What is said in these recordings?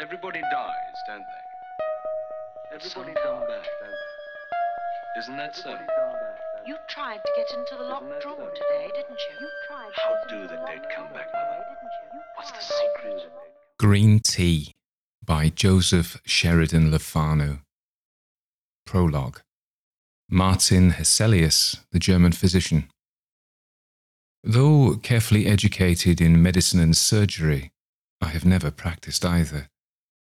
Everybody dies, don't they? Everybody come back, don't they? Isn't that so? You tried to get into the locked Isn't drawer so? today, didn't you? You tried. How do into the dead come back, Mother? didn't you? You What's the tried. secret? Green Tea by Joseph Sheridan Le Fanu. Prologue Martin Hesselius, the German physician. Though carefully educated in medicine and surgery, I have never practiced either.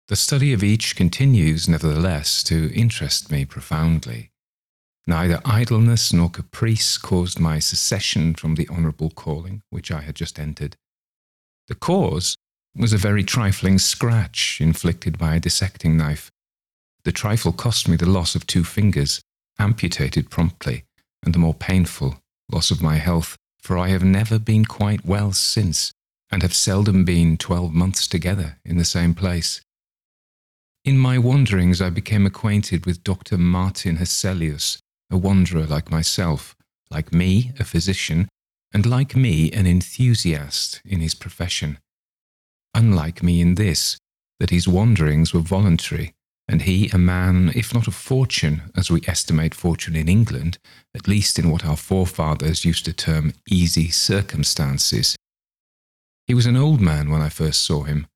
The study of each continues, nevertheless, to interest me profoundly. Neither idleness nor caprice caused my secession from the honourable calling which I had just entered. The cause was a very trifling scratch inflicted by a dissecting knife. The trifle cost me the loss of two fingers, amputated promptly, and the more painful loss of my health, for I have never been quite well since, and have seldom been twelve months together in the same place. In my wanderings, I became acquainted with Dr. Martin Hesselius, a wanderer like myself, like me, a physician, and like me, an enthusiast in his profession unlike me in this, that his wanderings were voluntary, and he a man, if not of fortune, as we estimate fortune in England, at least in what our forefathers used to term easy circumstances. He was an old man when I first saw him,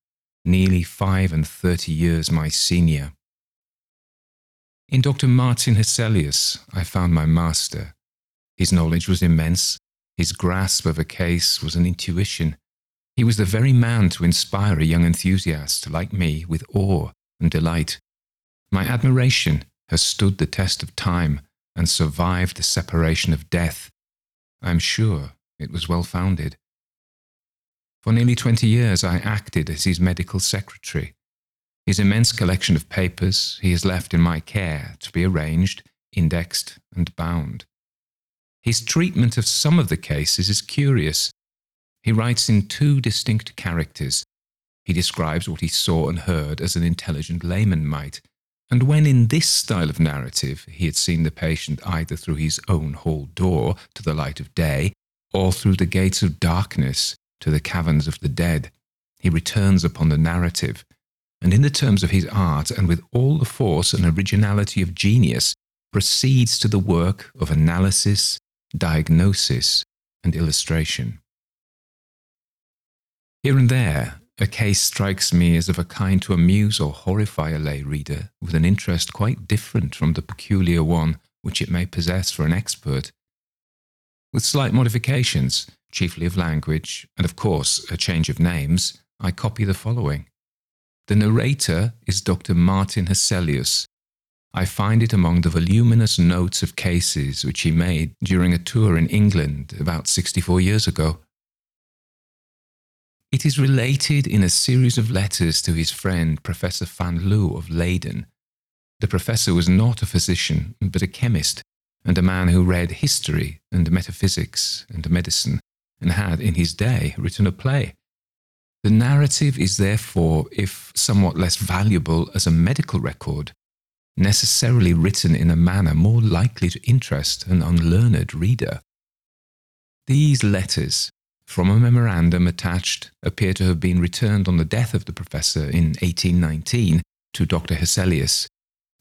nearly five and thirty years my senior. In Dr. Martin Hesselius, I found my master. His knowledge was immense, his grasp of a case was an intuition, he was the very man to inspire a young enthusiast like me with awe and delight. My admiration has stood the test of time and survived the separation of death. I am sure it was well founded. For nearly 20 years, I acted as his medical secretary. His immense collection of papers he has left in my care to be arranged, indexed, and bound. His treatment of some of the cases is curious he writes in two distinct characters. He describes what he saw and heard as an intelligent layman might, and when in this style of narrative he had seen the patient either through his own hall door to the light of day, or through the gates of darkness to the caverns of the dead, he returns upon the narrative, and in the terms of his art and with all the force and originality of genius, proceeds to the work of analysis, diagnosis, and illustration. Here and there, a case strikes me as of a kind to amuse or horrify a lay reader with an interest quite different from the peculiar one which it may possess for an expert. With slight modifications, chiefly of language, and of course a change of names, I copy the following. The narrator is Dr. Martin Hesselius. I find it among the voluminous notes of cases which he made during a tour in England about 64 years ago. It is related in a series of letters to his friend Professor Van Loo of Leyden. The professor was not a physician, but a chemist, and a man who read history and metaphysics and medicine, and had in his day written a play. The narrative is therefore, if somewhat less valuable as a medical record, necessarily written in a manner more likely to interest an unlearned reader. These letters, from a memorandum attached appear to have been returned on the death of the professor in 1819 to Dr. Hesselius.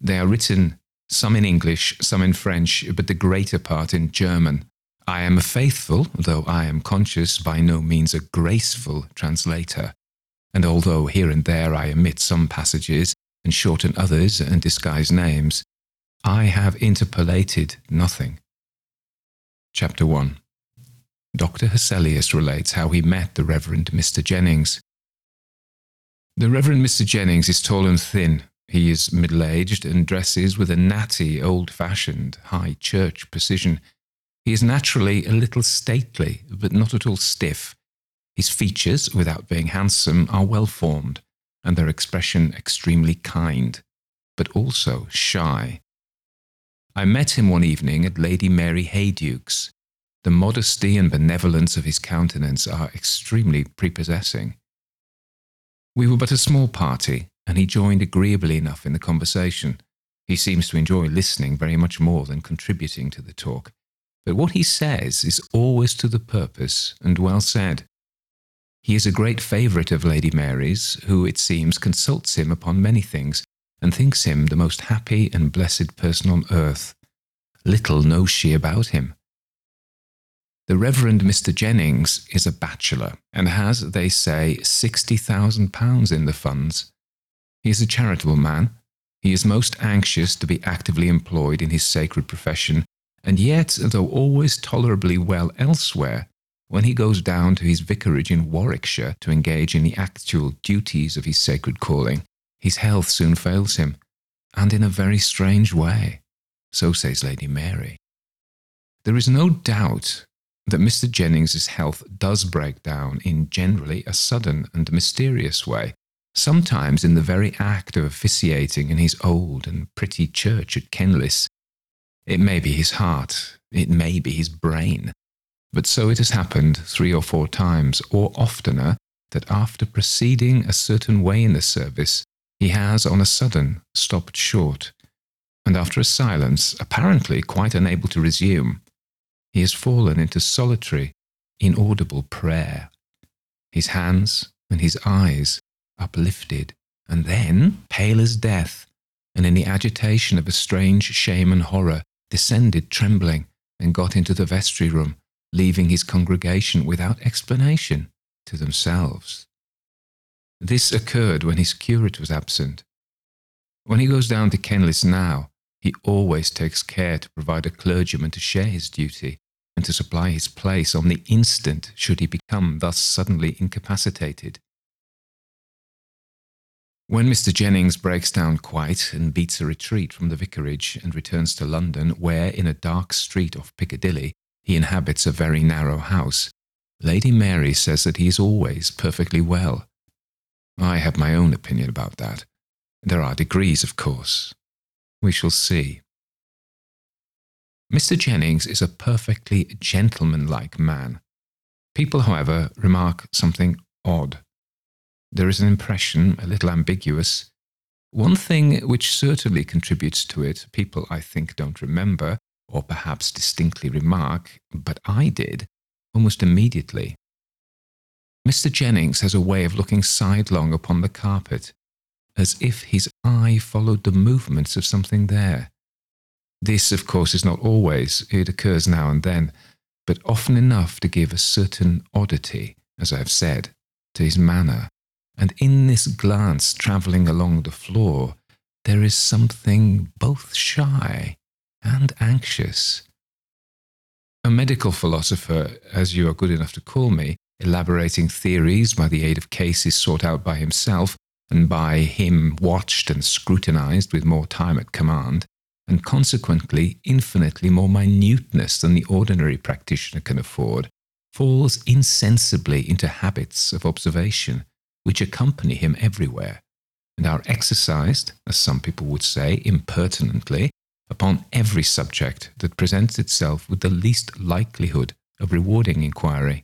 They are written some in English, some in French, but the greater part in German. I am a faithful, though I am conscious by no means a graceful translator, and although here and there I omit some passages and shorten others and disguise names, I have interpolated nothing. Chapter 1 Dr. Hesselius relates how he met the Reverend Mr. Jennings. The Reverend Mr. Jennings is tall and thin. He is middle aged and dresses with a natty, old fashioned, high church precision. He is naturally a little stately, but not at all stiff. His features, without being handsome, are well formed, and their expression extremely kind, but also shy. I met him one evening at Lady Mary Heyducke's. The modesty and benevolence of his countenance are extremely prepossessing. We were but a small party, and he joined agreeably enough in the conversation. He seems to enjoy listening very much more than contributing to the talk, but what he says is always to the purpose and well said. He is a great favourite of Lady Mary's, who, it seems, consults him upon many things, and thinks him the most happy and blessed person on earth. Little knows she about him. The Reverend Mr. Jennings is a bachelor and has, they say, £60,000 in the funds. He is a charitable man. He is most anxious to be actively employed in his sacred profession, and yet, though always tolerably well elsewhere, when he goes down to his vicarage in Warwickshire to engage in the actual duties of his sacred calling, his health soon fails him, and in a very strange way. So says Lady Mary. There is no doubt that Mr. Jennings's health does break down in generally a sudden and mysterious way, sometimes in the very act of officiating in his old and pretty church at Kenlis. It may be his heart, it may be his brain, but so it has happened three or four times, or oftener, that after proceeding a certain way in the service, he has on a sudden stopped short, and after a silence, apparently quite unable to resume, he has fallen into solitary, inaudible prayer, his hands and his eyes uplifted, and then, pale as death, and in the agitation of a strange shame and horror, descended trembling and got into the vestry room leaving his congregation without explanation to themselves. This occurred when his curate was absent. When he goes down to Kenlis now, he always takes care to provide a clergyman to share his duty and to supply his place on the instant should he become thus suddenly incapacitated. When Mr. Jennings breaks down quite and beats a retreat from the vicarage and returns to London, where, in a dark street off Piccadilly, he inhabits a very narrow house. Lady Mary says that he is always perfectly well. I have my own opinion about that. There are degrees, of course. We shall see. Mr. Jennings is a perfectly gentlemanlike man. People, however, remark something odd. There is an impression, a little ambiguous. One thing which certainly contributes to it, people I think don't remember, or perhaps distinctly remark, but I did, almost immediately. Mr. Jennings has a way of looking sidelong upon the carpet, as if his eye followed the movements of something there. This, of course, is not always, it occurs now and then, but often enough to give a certain oddity, as I have said, to his manner. And in this glance travelling along the floor, there is something both shy and anxious. A medical philosopher, as you are good enough to call me, elaborating theories by the aid of cases sought out by himself and by him watched and scrutinized with more time at command, and consequently infinitely more minuteness than the ordinary practitioner can afford, falls insensibly into habits of observation which accompany him everywhere, and are exercised, as some people would say, impertinently, upon every subject that presents itself with the least likelihood of rewarding inquiry.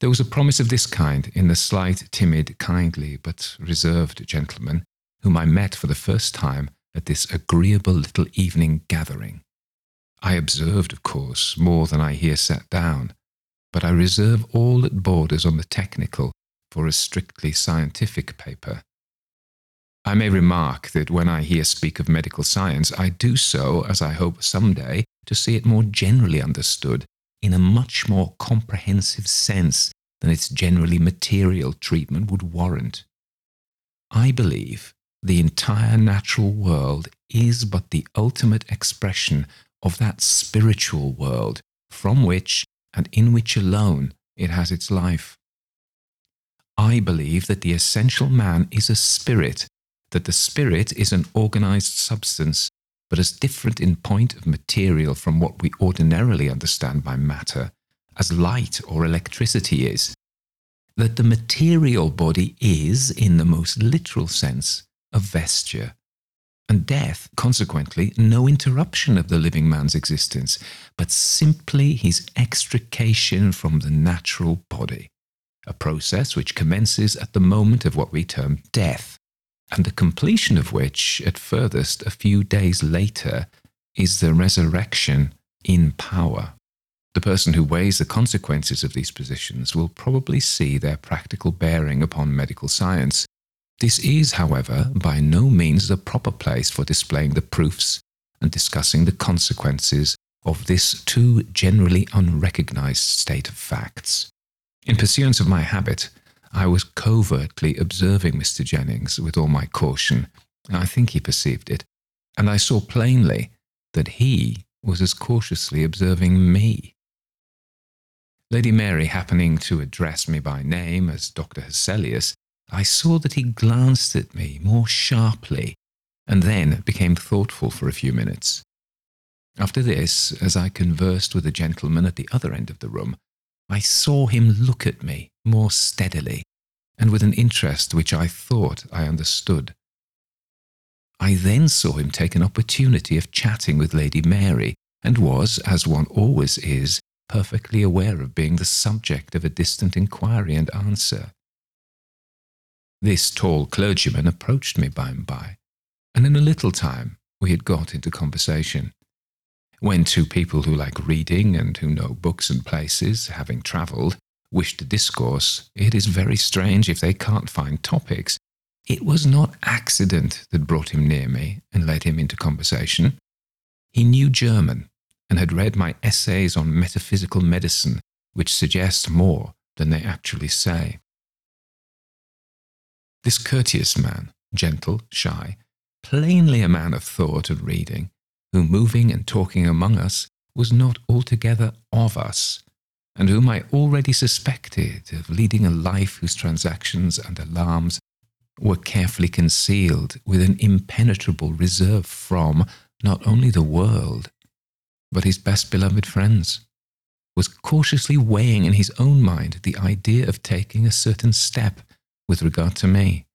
There was a promise of this kind in the slight, timid, kindly, but reserved gentleman whom I met for the first time at this agreeable little evening gathering. I observed, of course, more than I here set down, but I reserve all that borders on the technical for a strictly scientific paper. I may remark that when I here speak of medical science, I do so, as I hope some day, to see it more generally understood, in a much more comprehensive sense than its generally material treatment would warrant. I believe the entire natural world is but the ultimate expression of that spiritual world from which and in which alone it has its life. I believe that the essential man is a spirit that the spirit is an organized substance, but as different in point of material from what we ordinarily understand by matter, as light or electricity is, that the material body is, in the most literal sense, a vesture, and death, consequently, no interruption of the living man's existence, but simply his extrication from the natural body, a process which commences at the moment of what we term death, and the completion of which, at furthest a few days later, is the resurrection in power. The person who weighs the consequences of these positions will probably see their practical bearing upon medical science. This is, however, by no means the proper place for displaying the proofs and discussing the consequences of this too generally unrecognized state of facts. In pursuance of my habit, I was covertly observing Mr. Jennings with all my caution. And I think he perceived it, and I saw plainly that he was as cautiously observing me. Lady Mary happening to address me by name as Dr. Hesselius, I saw that he glanced at me more sharply and then became thoughtful for a few minutes. After this, as I conversed with a gentleman at the other end of the room, I saw him look at me more steadily and with an interest which I thought I understood. I then saw him take an opportunity of chatting with Lady Mary and was, as one always is, perfectly aware of being the subject of a distant inquiry and answer. This tall clergyman approached me by and by, and in a little time we had got into conversation. When two people who like reading and who know books and places, having travelled, wish to discourse, it is very strange if they can't find topics. It was not accident that brought him near me and led him into conversation. He knew German and had read my essays on metaphysical medicine, which suggest more than they actually say. This courteous man, gentle, shy, plainly a man of thought and reading, who moving and talking among us was not altogether of us, and whom I already suspected of leading a life whose transactions and alarms were carefully concealed with an impenetrable reserve from not only the world, but his best beloved friends, was cautiously weighing in his own mind the idea of taking a certain step with regard to me.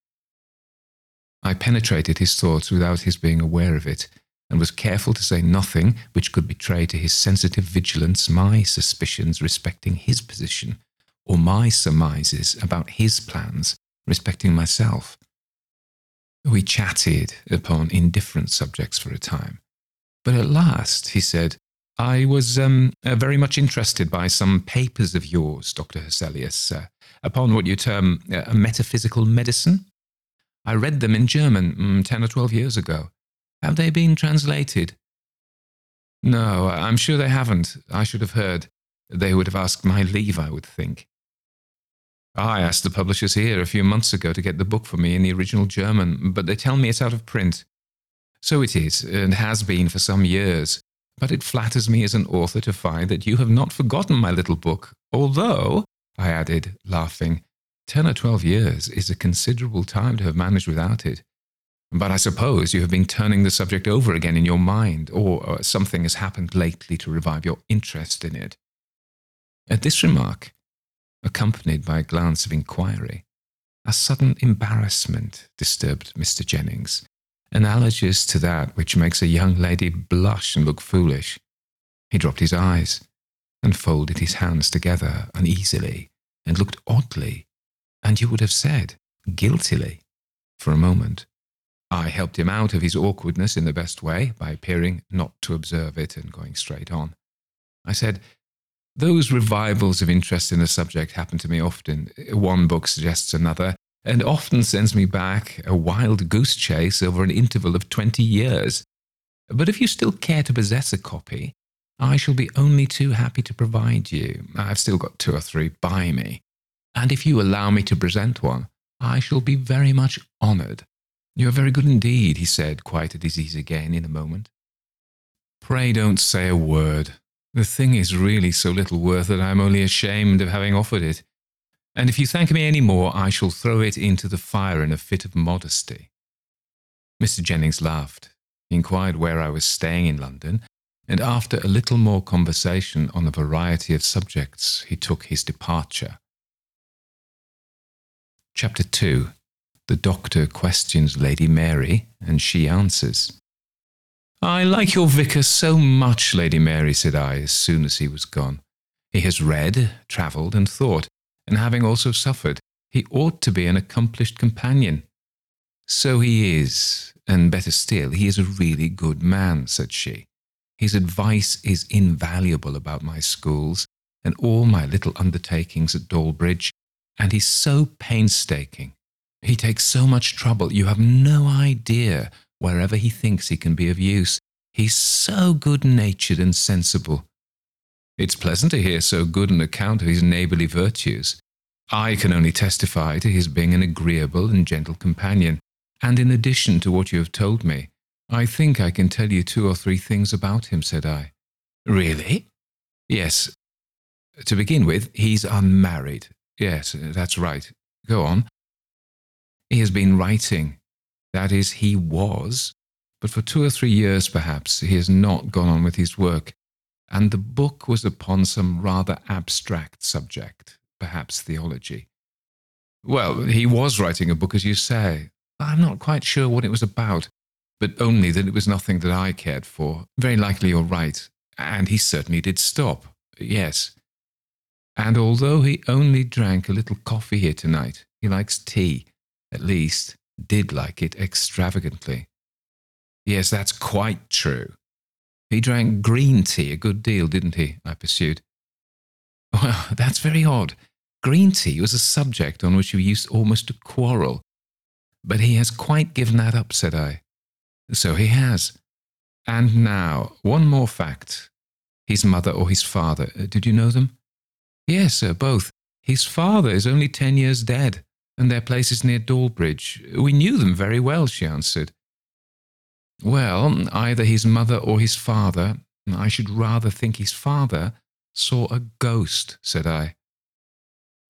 I penetrated his thoughts without his being aware of it, and was careful to say nothing which could betray to his sensitive vigilance my suspicions respecting his position, or my surmises about his plans respecting myself. We chatted upon indifferent subjects for a time, but at last he said, I was um, uh, very much interested by some papers of yours, Dr. Hesselius, uh, upon what you term uh, metaphysical medicine. I read them in German mm, 10 or 12 years ago. Have they been translated? No, I'm sure they haven't. I should have heard. They would have asked my leave, I would think. I asked the publishers here a few months ago to get the book for me in the original German, but they tell me it's out of print. So it is, and has been for some years. But it flatters me as an author to find that you have not forgotten my little book, although, I added, laughing, ten or twelve years is a considerable time to have managed without it. But I suppose you have been turning the subject over again in your mind, or, or something has happened lately to revive your interest in it. At this remark, accompanied by a glance of inquiry, a sudden embarrassment disturbed Mr. Jennings, analogous to that which makes a young lady blush and look foolish. He dropped his eyes and folded his hands together uneasily and looked oddly, and you would have said guiltily, for a moment. I helped him out of his awkwardness in the best way by appearing not to observe it and going straight on. I said, Those revivals of interest in a subject happen to me often. One book suggests another, and often sends me back a wild goose chase over an interval of twenty years. But if you still care to possess a copy, I shall be only too happy to provide you. I've still got two or three by me. And if you allow me to present one, I shall be very much honoured. You are very good indeed, he said, quite at his ease again in a moment. Pray don't say a word. The thing is really so little worth that I am only ashamed of having offered it. And if you thank me any more, I shall throw it into the fire in a fit of modesty. Mr. Jennings laughed. He inquired where I was staying in London, and after a little more conversation on a variety of subjects, he took his departure. Chapter 2 the doctor questions Lady Mary, and she answers. I like your vicar so much, Lady Mary, said I, as soon as he was gone. He has read, travelled, and thought, and having also suffered, he ought to be an accomplished companion. So he is, and better still, he is a really good man, said she. His advice is invaluable about my schools and all my little undertakings at Dawlbridge, and he's so painstaking. He takes so much trouble, you have no idea wherever he thinks he can be of use. He's so good natured and sensible. It's pleasant to hear so good an account of his neighbourly virtues. I can only testify to his being an agreeable and gentle companion, and in addition to what you have told me, I think I can tell you two or three things about him, said I. Really? Yes. To begin with, he's unmarried. Yes, that's right. Go on. He has been writing. That is, he was. But for two or three years, perhaps, he has not gone on with his work. And the book was upon some rather abstract subject, perhaps theology. Well, he was writing a book, as you say. I'm not quite sure what it was about but only that it was nothing that I cared for. Very likely you're right. And he certainly did stop. Yes. And although he only drank a little coffee here tonight, he likes tea, at least, did like it extravagantly. Yes, that's quite true. He drank green tea a good deal, didn't he? I pursued. Well, that's very odd. Green tea was a subject on which we used almost to quarrel. But he has quite given that up, said I. So he has. And now, one more fact. His mother or his father, uh, did you know them? Yes, sir, both. His father is only ten years dead, and their place is near Dawlbridge. We knew them very well, she answered. Well, either his mother or his father, I should rather think his father, saw a ghost, said I.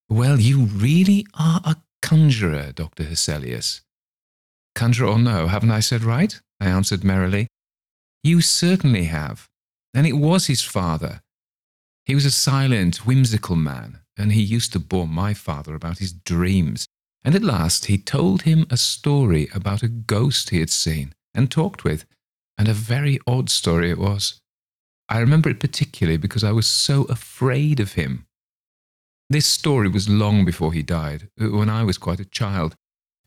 Well, you really are a conjurer, Dr. Hesselius. Conjurer or no, haven't I said right? I answered merrily. You certainly have. And it was his father. He was a silent, whimsical man, and he used to bore my father about his dreams. And at last he told him a story about a ghost he had seen and talked with, and a very odd story it was. I remember it particularly because I was so afraid of him. This story was long before he died, when I was quite a child,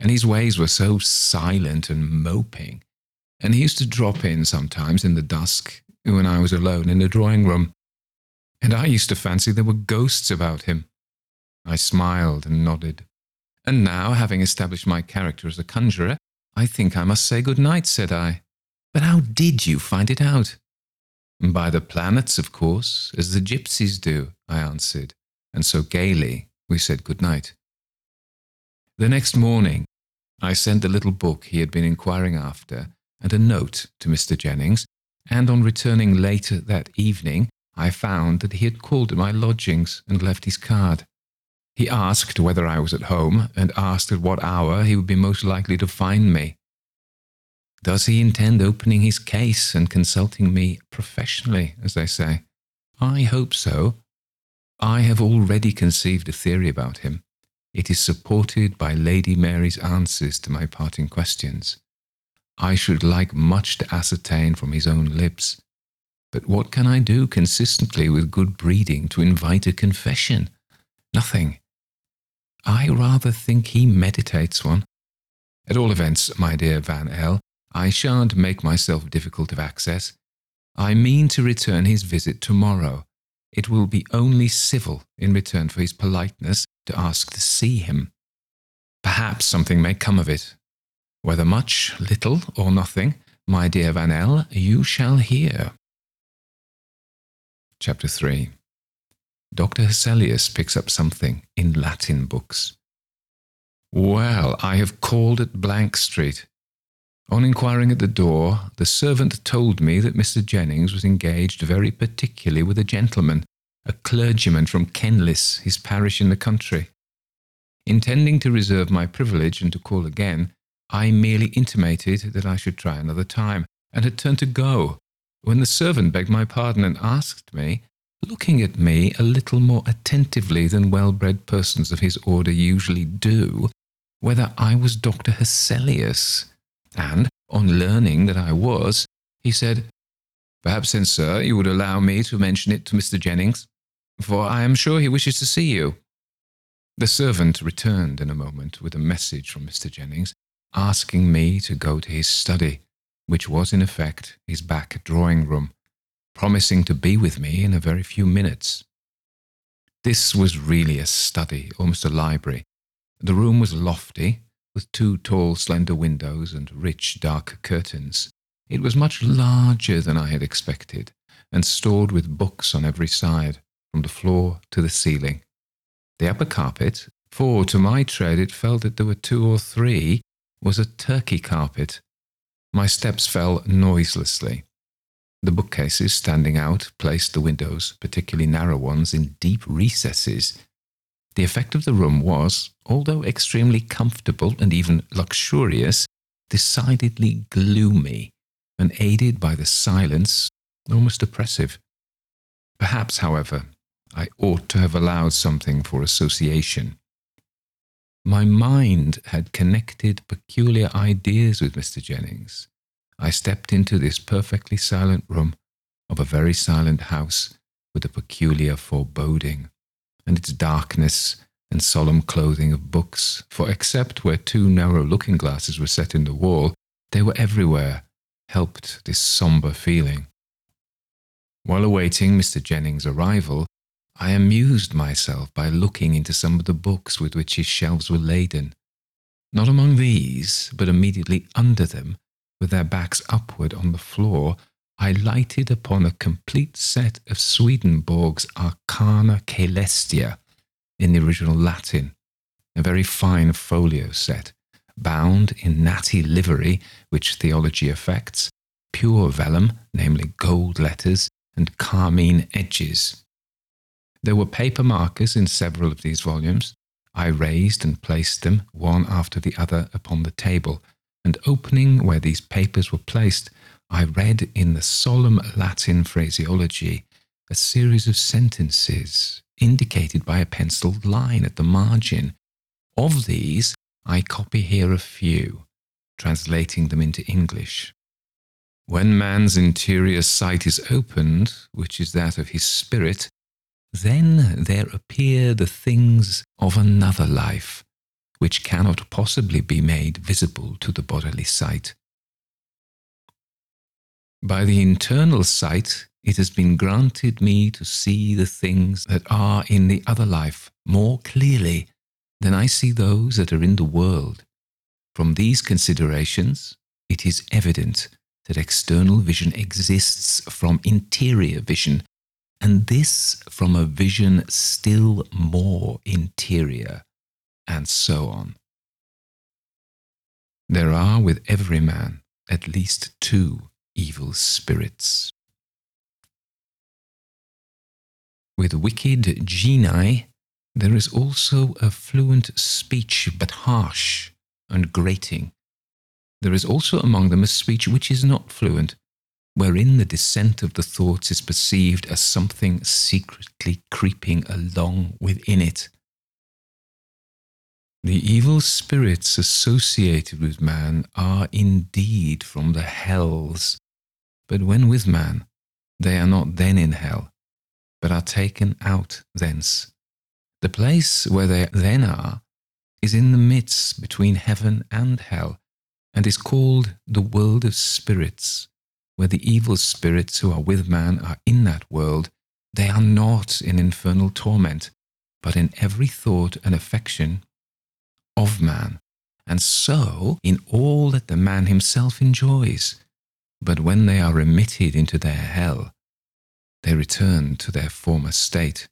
and his ways were so silent and moping and he used to drop in sometimes in the dusk when I was alone in the drawing room, and I used to fancy there were ghosts about him. I smiled and nodded. And now, having established my character as a conjurer, I think I must say good night, said I. But how did you find it out? By the planets, of course, as the gypsies do, I answered, and so gaily we said good night. The next morning, I sent the little book he had been inquiring after and a note to Mr. Jennings, and on returning later that evening, I found that he had called at my lodgings and left his card. He asked whether I was at home, and asked at what hour he would be most likely to find me. Does he intend opening his case and consulting me professionally, as they say? I hope so. I have already conceived a theory about him. It is supported by Lady Mary's answers to my parting questions. I should like much to ascertain from his own lips. But what can I do consistently with good breeding to invite a confession? Nothing. I rather think he meditates one. At all events, my dear Van L., I shan't make myself difficult of access. I mean to return his visit tomorrow. It will be only civil in return for his politeness to ask to see him. Perhaps something may come of it, whether much, little, or nothing, my dear Van L, you shall hear. Chapter 3 Dr. Hesselius picks up something in Latin books. Well, I have called at Blank Street. On inquiring at the door, the servant told me that Mr. Jennings was engaged very particularly with a gentleman, a clergyman from Kenlis, his parish in the country. Intending to reserve my privilege and to call again, I merely intimated that I should try another time, and had turned to go, when the servant begged my pardon and asked me, looking at me a little more attentively than well bred persons of his order usually do, whether I was Dr. Hesselius. And, on learning that I was, he said, Perhaps then, sir, you would allow me to mention it to Mr. Jennings, for I am sure he wishes to see you. The servant returned in a moment with a message from Mr. Jennings, asking me to go to his study, which was in effect his back drawing room, promising to be with me in a very few minutes. This was really a study, almost a library. The room was lofty, with two tall, slender windows and rich, dark curtains. It was much larger than I had expected, and stored with books on every side, from the floor to the ceiling. The upper carpet, for to my tread it felt that there were two or three, was a Turkey carpet. My steps fell noiselessly. The bookcases standing out placed the windows, particularly narrow ones, in deep recesses. The effect of the room was, although extremely comfortable and even luxurious, decidedly gloomy, and aided by the silence, almost oppressive. Perhaps, however, I ought to have allowed something for association. My mind had connected peculiar ideas with Mr. Jennings. I stepped into this perfectly silent room of a very silent house with a peculiar foreboding, and its darkness and solemn clothing of books, for except where two narrow looking glasses were set in the wall, they were everywhere, helped this sombre feeling. While awaiting Mr. Jennings' arrival, I amused myself by looking into some of the books with which his shelves were laden. Not among these, but immediately under them, with their backs upward on the floor, I lighted upon a complete set of Swedenborg's Arcana Caelestia in the original Latin, a very fine folio set, bound in natty livery, which theology affects, pure vellum, namely gold letters, and carmine edges. There were paper markers in several of these volumes. I raised and placed them one after the other upon the table, and opening where these papers were placed, I read in the solemn Latin phraseology a series of sentences indicated by a penciled line at the margin. Of these, I copy here a few, translating them into English. When man's interior sight is opened, which is that of his spirit, then there appear the things of another life, which cannot possibly be made visible to the bodily sight. By the internal sight, it has been granted me to see the things that are in the other life more clearly than I see those that are in the world. From these considerations, it is evident that external vision exists from interior vision and this from a vision still more interior, and so on. There are with every man at least two evil spirits. With wicked genii, there is also a fluent speech, but harsh and grating. There is also among them a speech which is not fluent, wherein the descent of the thoughts is perceived as something secretly creeping along within it. The evil spirits associated with man are indeed from the hells, but when with man, they are not then in hell, but are taken out thence. The place where they then are is in the midst between heaven and hell, and is called the world of spirits where the evil spirits who are with man are in that world, they are not in infernal torment, but in every thought and affection of man, and so in all that the man himself enjoys. But when they are remitted into their hell, they return to their former state.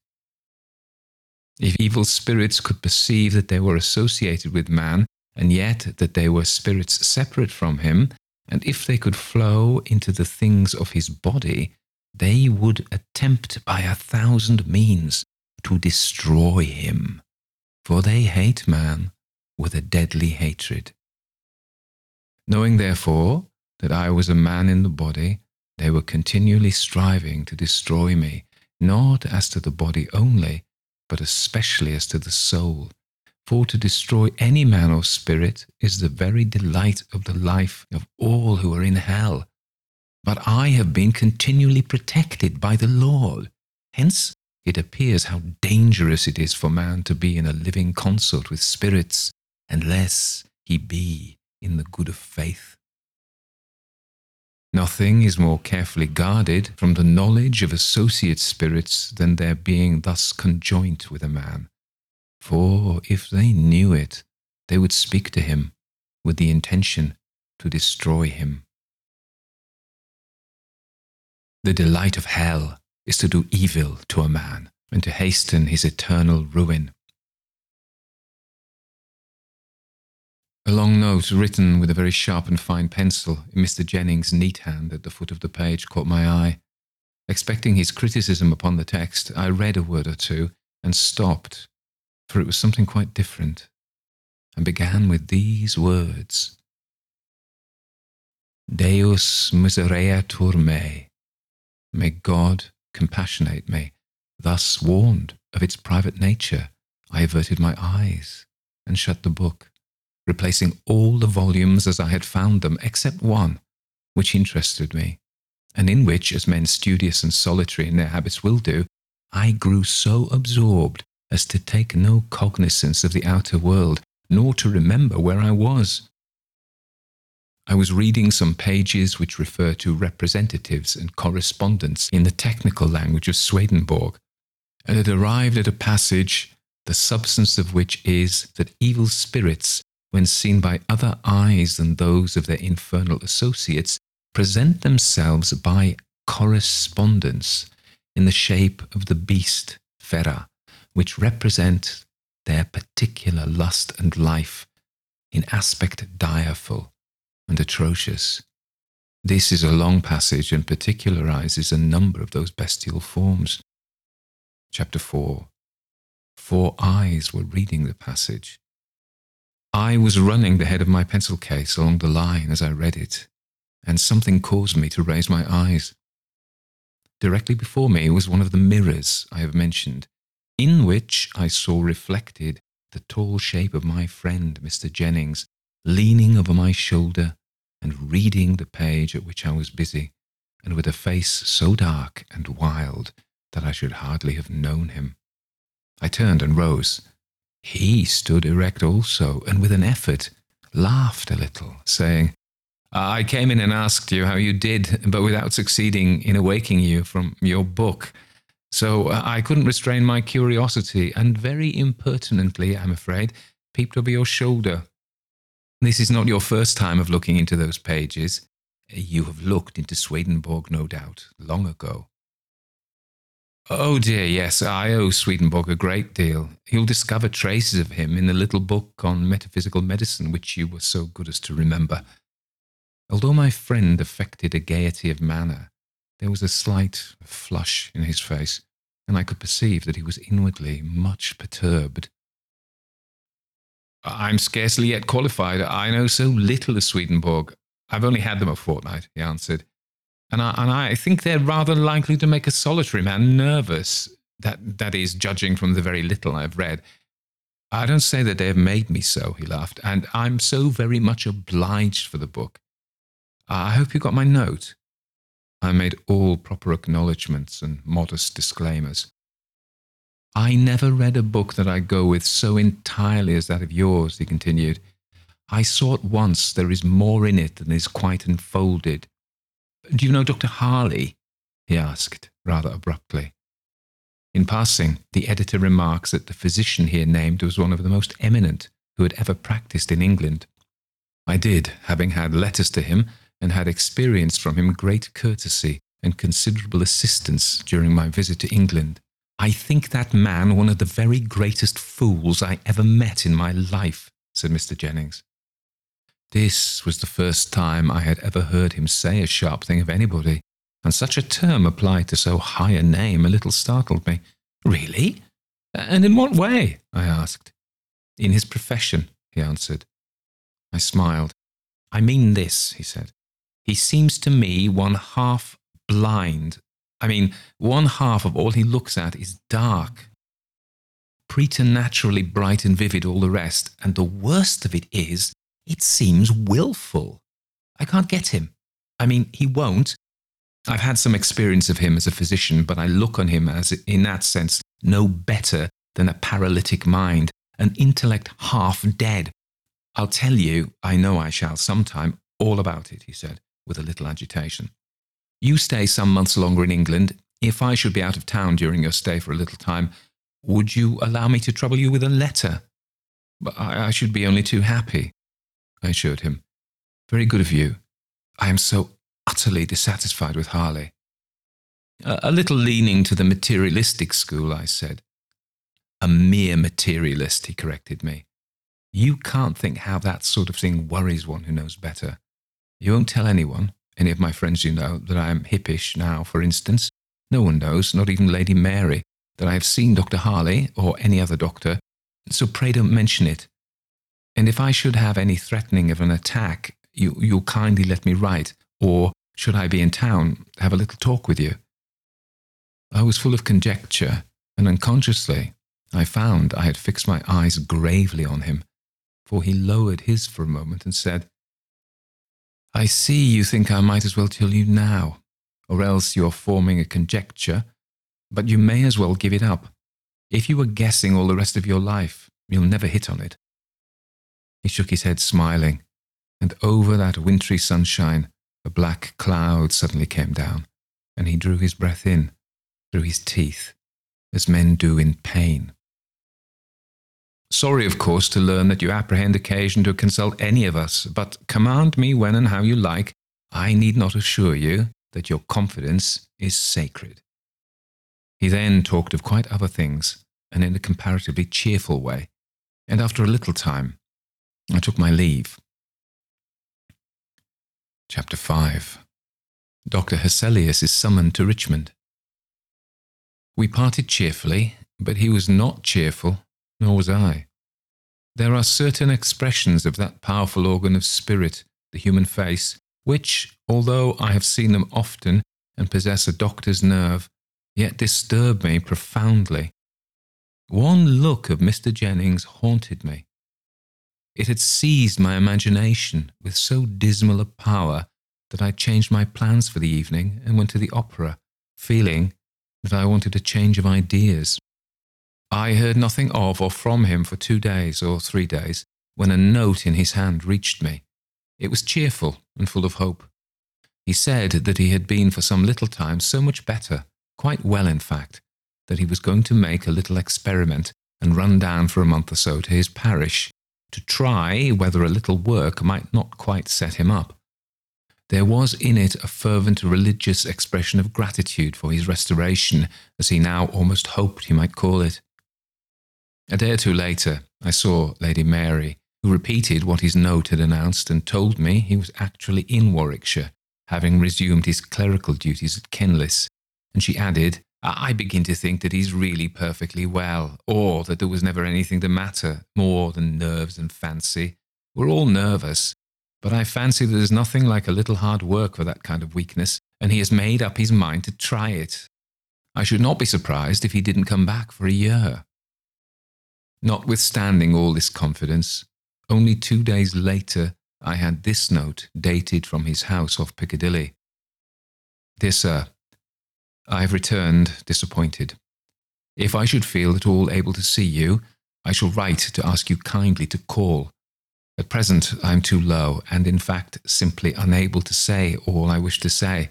If evil spirits could perceive that they were associated with man, and yet that they were spirits separate from him, and if they could flow into the things of his body, they would attempt by a thousand means to destroy him, for they hate man with a deadly hatred. Knowing, therefore, that I was a man in the body, they were continually striving to destroy me, not as to the body only, but especially as to the soul for to destroy any man or spirit is the very delight of the life of all who are in hell. But I have been continually protected by the Lord. Hence, it appears how dangerous it is for man to be in a living consort with spirits, unless he be in the good of faith. Nothing is more carefully guarded from the knowledge of associate spirits than their being thus conjoint with a man. For if they knew it, they would speak to him with the intention to destroy him. The delight of hell is to do evil to a man and to hasten his eternal ruin. A long note written with a very sharp and fine pencil in Mr. Jennings' neat hand at the foot of the page caught my eye. Expecting his criticism upon the text, I read a word or two and stopped, for it was something quite different, and began with these words Deus misereatur me. May God compassionate me. Thus warned of its private nature, I averted my eyes and shut the book replacing all the volumes as I had found them, except one, which interested me, and in which, as men studious and solitary in their habits will do, I grew so absorbed as to take no cognizance of the outer world, nor to remember where I was. I was reading some pages which refer to representatives and correspondence in the technical language of Swedenborg, and had arrived at a passage, the substance of which is that evil spirits when seen by other eyes than those of their infernal associates, present themselves by correspondence in the shape of the beast, Fera, which represent their particular lust and life in aspect direful and atrocious. This is a long passage and particularizes a number of those bestial forms. Chapter 4 Four eyes were reading the passage I was running the head of my pencil case along the line as I read it, and something caused me to raise my eyes. Directly before me was one of the mirrors I have mentioned, in which I saw reflected the tall shape of my friend, Mr. Jennings, leaning over my shoulder and reading the page at which I was busy, and with a face so dark and wild that I should hardly have known him. I turned and rose he stood erect also, and with an effort laughed a little, saying, I came in and asked you how you did, but without succeeding in awaking you from your book. So uh, I couldn't restrain my curiosity, and very impertinently, I'm afraid, peeped over your shoulder. This is not your first time of looking into those pages. You have looked into Swedenborg, no doubt, long ago. Oh dear, yes, I owe Swedenborg a great deal. You'll discover traces of him in the little book on metaphysical medicine which you were so good as to remember. Although my friend affected a gaiety of manner, there was a slight flush in his face, and I could perceive that he was inwardly much perturbed. I'm scarcely yet qualified. I know so little of Swedenborg. I've only had them a fortnight, he answered. And I, and I think they're rather likely to make a solitary man nervous. That, that is, judging from the very little I've read. I don't say that they have made me so, he laughed, and I'm so very much obliged for the book. I hope you got my note. I made all proper acknowledgments and modest disclaimers. I never read a book that I go with so entirely as that of yours, he continued. I saw at once there is more in it than is quite unfolded. Do you know Dr. Harley? he asked, rather abruptly. In passing, the editor remarks that the physician here named was one of the most eminent who had ever practiced in England. I did, having had letters to him and had experienced from him great courtesy and considerable assistance during my visit to England. I think that man one of the very greatest fools I ever met in my life, said Mr. Jennings. This was the first time I had ever heard him say a sharp thing of anybody, and such a term applied to so high a name a little startled me. Really? And in what way? I asked. In his profession, he answered. I smiled. I mean this, he said. He seems to me one half blind. I mean, one half of all he looks at is dark. Preternaturally bright and vivid, all the rest. And the worst of it is it seems willful. I can't get him. I mean, he won't. I've had some experience of him as a physician, but I look on him as, in that sense, no better than a paralytic mind, an intellect half dead. I'll tell you, I know I shall sometime, all about it, he said, with a little agitation. You stay some months longer in England. If I should be out of town during your stay for a little time, would you allow me to trouble you with a letter? I, I should be only too happy. I assured him. Very good of you. I am so utterly dissatisfied with Harley. A, little leaning to the materialistic school, I said. A mere materialist, he corrected me. You can't think how that sort of thing worries one who knows better. You won't tell anyone, any of my friends you know, that I am hippish now, for instance. No one knows, not even Lady Mary, that I have seen Dr. Harley or any other doctor, so pray don't mention it. And if I should have any threatening of an attack, you, you'll kindly let me write, or, should I be in town, have a little talk with you. I was full of conjecture, and unconsciously I found I had fixed my eyes gravely on him, for he lowered his for a moment and said, I see you think I might as well tell you now, or else you're forming a conjecture, but you may as well give it up. If you were guessing all the rest of your life, you'll never hit on it. He shook his head, smiling, and over that wintry sunshine, a black cloud suddenly came down, and he drew his breath in through his teeth, as men do in pain. Sorry, of course, to learn that you apprehend occasion to consult any of us, but command me when and how you like. I need not assure you that your confidence is sacred. He then talked of quite other things, and in a comparatively cheerful way, and after a little time, I took my leave. Chapter 5 Dr. Hesselius is summoned to Richmond. We parted cheerfully, but he was not cheerful nor was I. There are certain expressions of that powerful organ of spirit, the human face, which, although I have seen them often and possess a doctor's nerve, yet disturb me profoundly. One look of Mr. Jennings haunted me. It had seized my imagination with so dismal a power that I changed my plans for the evening and went to the opera, feeling that I wanted a change of ideas. I heard nothing of or from him for two days or three days when a note in his hand reached me. It was cheerful and full of hope. He said that he had been for some little time so much better, quite well in fact, that he was going to make a little experiment and run down for a month or so to his parish to try whether a little work might not quite set him up. There was in it a fervent religious expression of gratitude for his restoration, as he now almost hoped he might call it. A day or two later, I saw Lady Mary, who repeated what his note had announced and told me he was actually in Warwickshire, having resumed his clerical duties at Kenlis. And she added, I begin to think that he's really perfectly well, or that there was never anything the matter more than nerves and fancy. We're all nervous, but I fancy that there's nothing like a little hard work for that kind of weakness, and he has made up his mind to try it. I should not be surprised if he didn't come back for a year. Notwithstanding all this confidence, only two days later I had this note dated from his house off Piccadilly. Dear Sir, I have returned disappointed. If I should feel at all able to see you, I shall write to ask you kindly to call. At present, I am too low, and in fact, simply unable to say all I wish to say.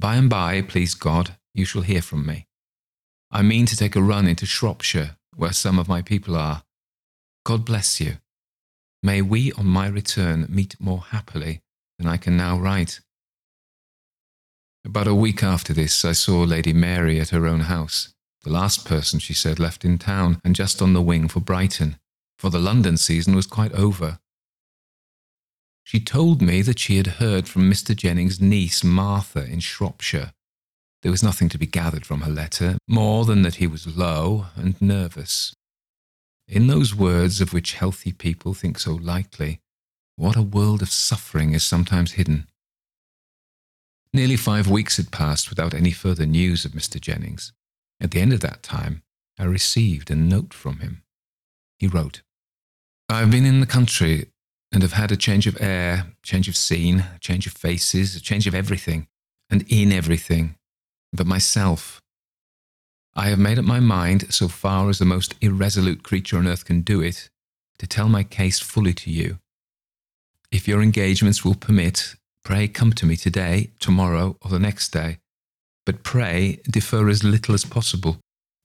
By and by, please God, you shall hear from me. I mean to take a run into Shropshire where some of my people are. God bless you. May we on my return meet more happily than I can now write. About a week after this, I saw Lady Mary at her own house, the last person, she said, left in town, and just on the wing for Brighton, for the London season was quite over. She told me that she had heard from Mr. Jennings' niece, Martha, in Shropshire, there was nothing to be gathered from her letter, more than that he was low and nervous. In those words of which healthy people think so lightly, what a world of suffering is sometimes hidden. Nearly five weeks had passed without any further news of Mr. Jennings. At the end of that time, I received a note from him. He wrote, I have been in the country and have had a change of air, change of scene, change of faces, a change of everything, and in everything, but myself. I have made up my mind, so far as the most irresolute creature on earth can do it, to tell my case fully to you. If your engagements will permit, Pray come to me today, tomorrow, or the next day. But pray defer as little as possible.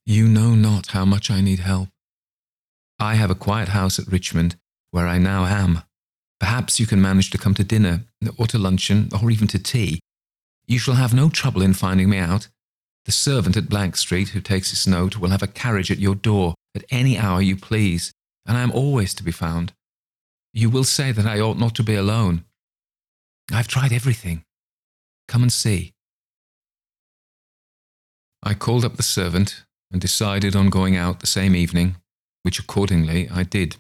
You know not how much I need help. I have a quiet house at Richmond where I now am. Perhaps you can manage to come to dinner, or to luncheon, or even to tea. You shall have no trouble in finding me out. The servant at Blank Street who takes this note will have a carriage at your door at any hour you please, and I am always to be found. You will say that I ought not to be alone. I've tried everything. Come and see. I called up the servant and decided on going out the same evening, which accordingly I did.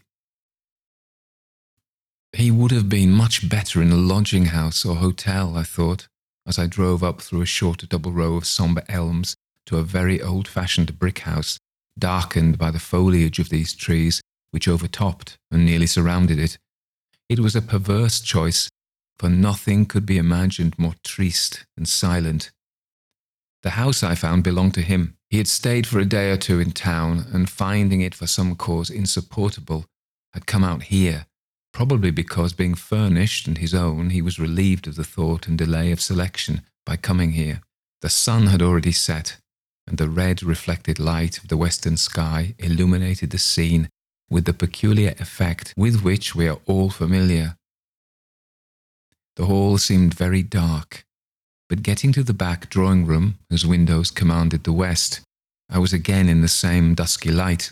He would have been much better in a lodging house or hotel, I thought, as I drove up through a short double row of sombre elms to a very old fashioned brick house, darkened by the foliage of these trees which overtopped and nearly surrounded it. It was a perverse choice, for nothing could be imagined more triste and silent. The house I found belonged to him. He had stayed for a day or two in town, and finding it for some cause insupportable, had come out here, probably because, being furnished and his own, he was relieved of the thought and delay of selection by coming here. The sun had already set, and the red reflected light of the western sky illuminated the scene with the peculiar effect with which we are all familiar. The hall seemed very dark, but getting to the back drawing room, whose windows commanded the west, I was again in the same dusky light.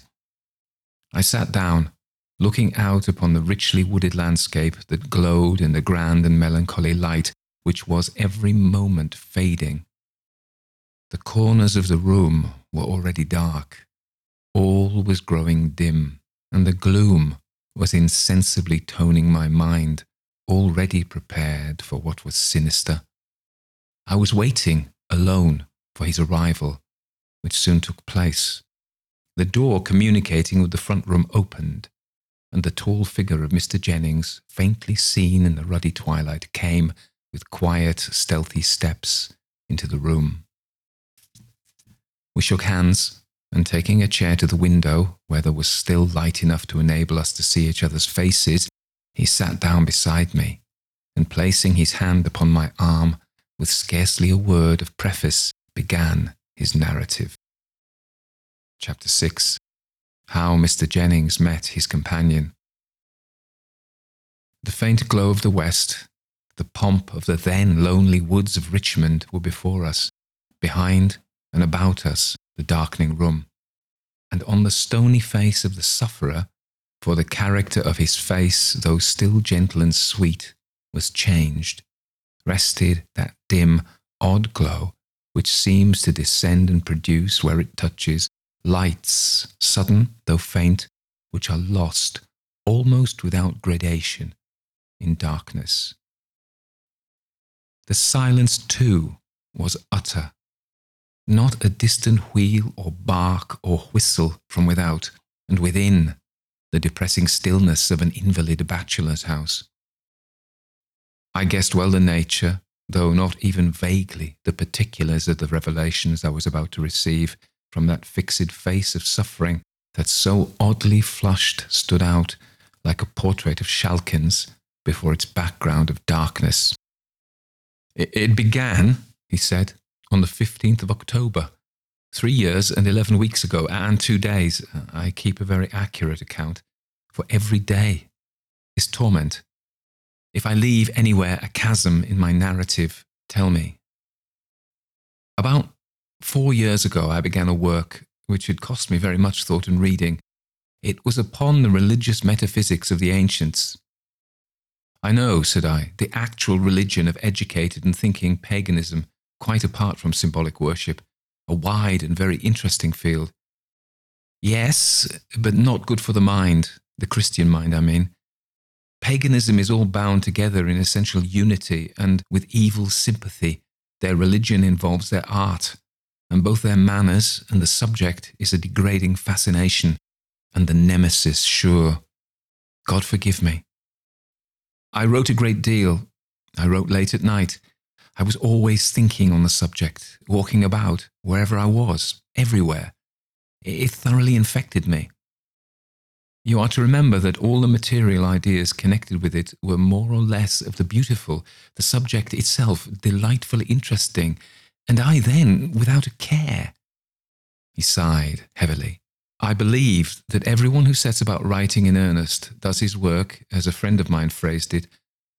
I sat down, looking out upon the richly wooded landscape that glowed in the grand and melancholy light which was every moment fading. The corners of the room were already dark. All was growing dim and the gloom was insensibly toning my mind, already prepared for what was sinister. I was waiting alone for his arrival, which soon took place. The door communicating with the front room opened, and the tall figure of Mr. Jennings, faintly seen in the ruddy twilight, came with quiet, stealthy steps into the room. We shook hands, and taking a chair to the window, where there was still light enough to enable us to see each other's faces, he sat down beside me, and placing his hand upon my arm, with scarcely a word of preface, began his narrative. Chapter 6 How Mr. Jennings Met His Companion. The faint glow of the west, the pomp of the then lonely woods of Richmond were before us. Behind and about us, the darkening room, and on the stony face of the sufferer, for the character of his face, though still gentle and sweet, was changed, rested that dim, odd glow which seems to descend and produce, where it touches, lights, sudden though faint, which are lost almost without gradation in darkness. The silence, too, was utter not a distant wheel or bark or whistle from without, and within, the depressing stillness of an invalid bachelor's house. I guessed well the nature, though not even vaguely the particulars of the revelations I was about to receive from that fixed face of suffering that so oddly flushed stood out like a portrait of Schalken's before its background of darkness. It began, he said, on the 15th of October, three years and 11 weeks ago, and two days. I keep a very accurate account, for every day is torment. If I leave anywhere a chasm in my narrative, tell me. About four years ago, I began a work which had cost me very much thought and reading. It was upon the religious metaphysics of the ancients. I know, said I, the actual religion of educated and thinking paganism quite apart from symbolic worship, a wide and very interesting field. Yes, but not good for the mind, the Christian mind, I mean. Paganism is all bound together in essential unity and with evil sympathy. Their religion involves their art, and both their manners and the subject is a degrading fascination, and the nemesis sure. God forgive me. I wrote a great deal. I wrote late at night. I was always thinking on the subject, walking about, wherever I was, everywhere. It thoroughly infected me. You are to remember that all the material ideas connected with it were more or less of the beautiful, the subject itself delightfully interesting, and I then without a care. He sighed heavily. I believe that everyone who sets about writing in earnest does his work, as a friend of mine phrased it,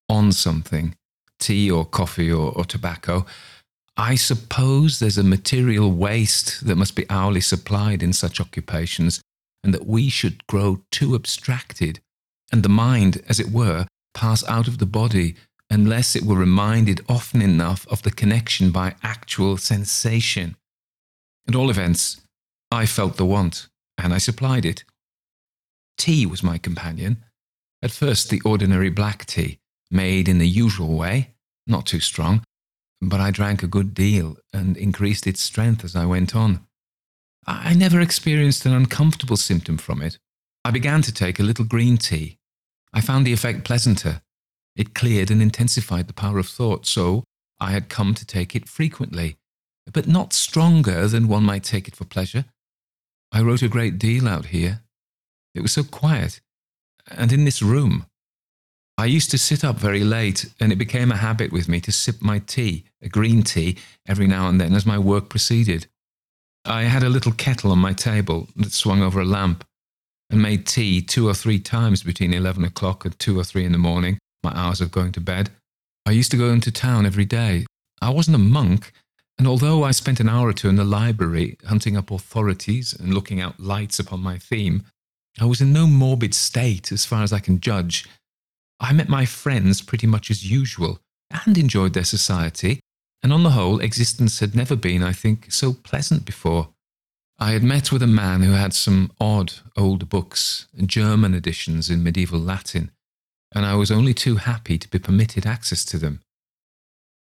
on something tea or coffee or, or tobacco. I suppose there's a material waste that must be hourly supplied in such occupations, and that we should grow too abstracted, and the mind, as it were, pass out of the body unless it were reminded often enough of the connection by actual sensation. At all events, I felt the want, and I supplied it. Tea was my companion. At first, the ordinary black tea, made in the usual way, not too strong, but I drank a good deal and increased its strength as I went on. I never experienced an uncomfortable symptom from it. I began to take a little green tea. I found the effect pleasanter. It cleared and intensified the power of thought, so I had come to take it frequently, but not stronger than one might take it for pleasure. I wrote a great deal out here. It was so quiet, and in this room. I used to sit up very late, and it became a habit with me to sip my tea, a green tea, every now and then as my work proceeded. I had a little kettle on my table that swung over a lamp, and made tea two or three times between eleven o'clock and two or three in the morning, my hours of going to bed. I used to go into town every day. I wasn't a monk, and although I spent an hour or two in the library hunting up authorities and looking out lights upon my theme, I was in no morbid state as far as I can judge. I met my friends pretty much as usual and enjoyed their society, and on the whole, existence had never been, I think, so pleasant before. I had met with a man who had some odd old books, German editions in medieval Latin, and I was only too happy to be permitted access to them.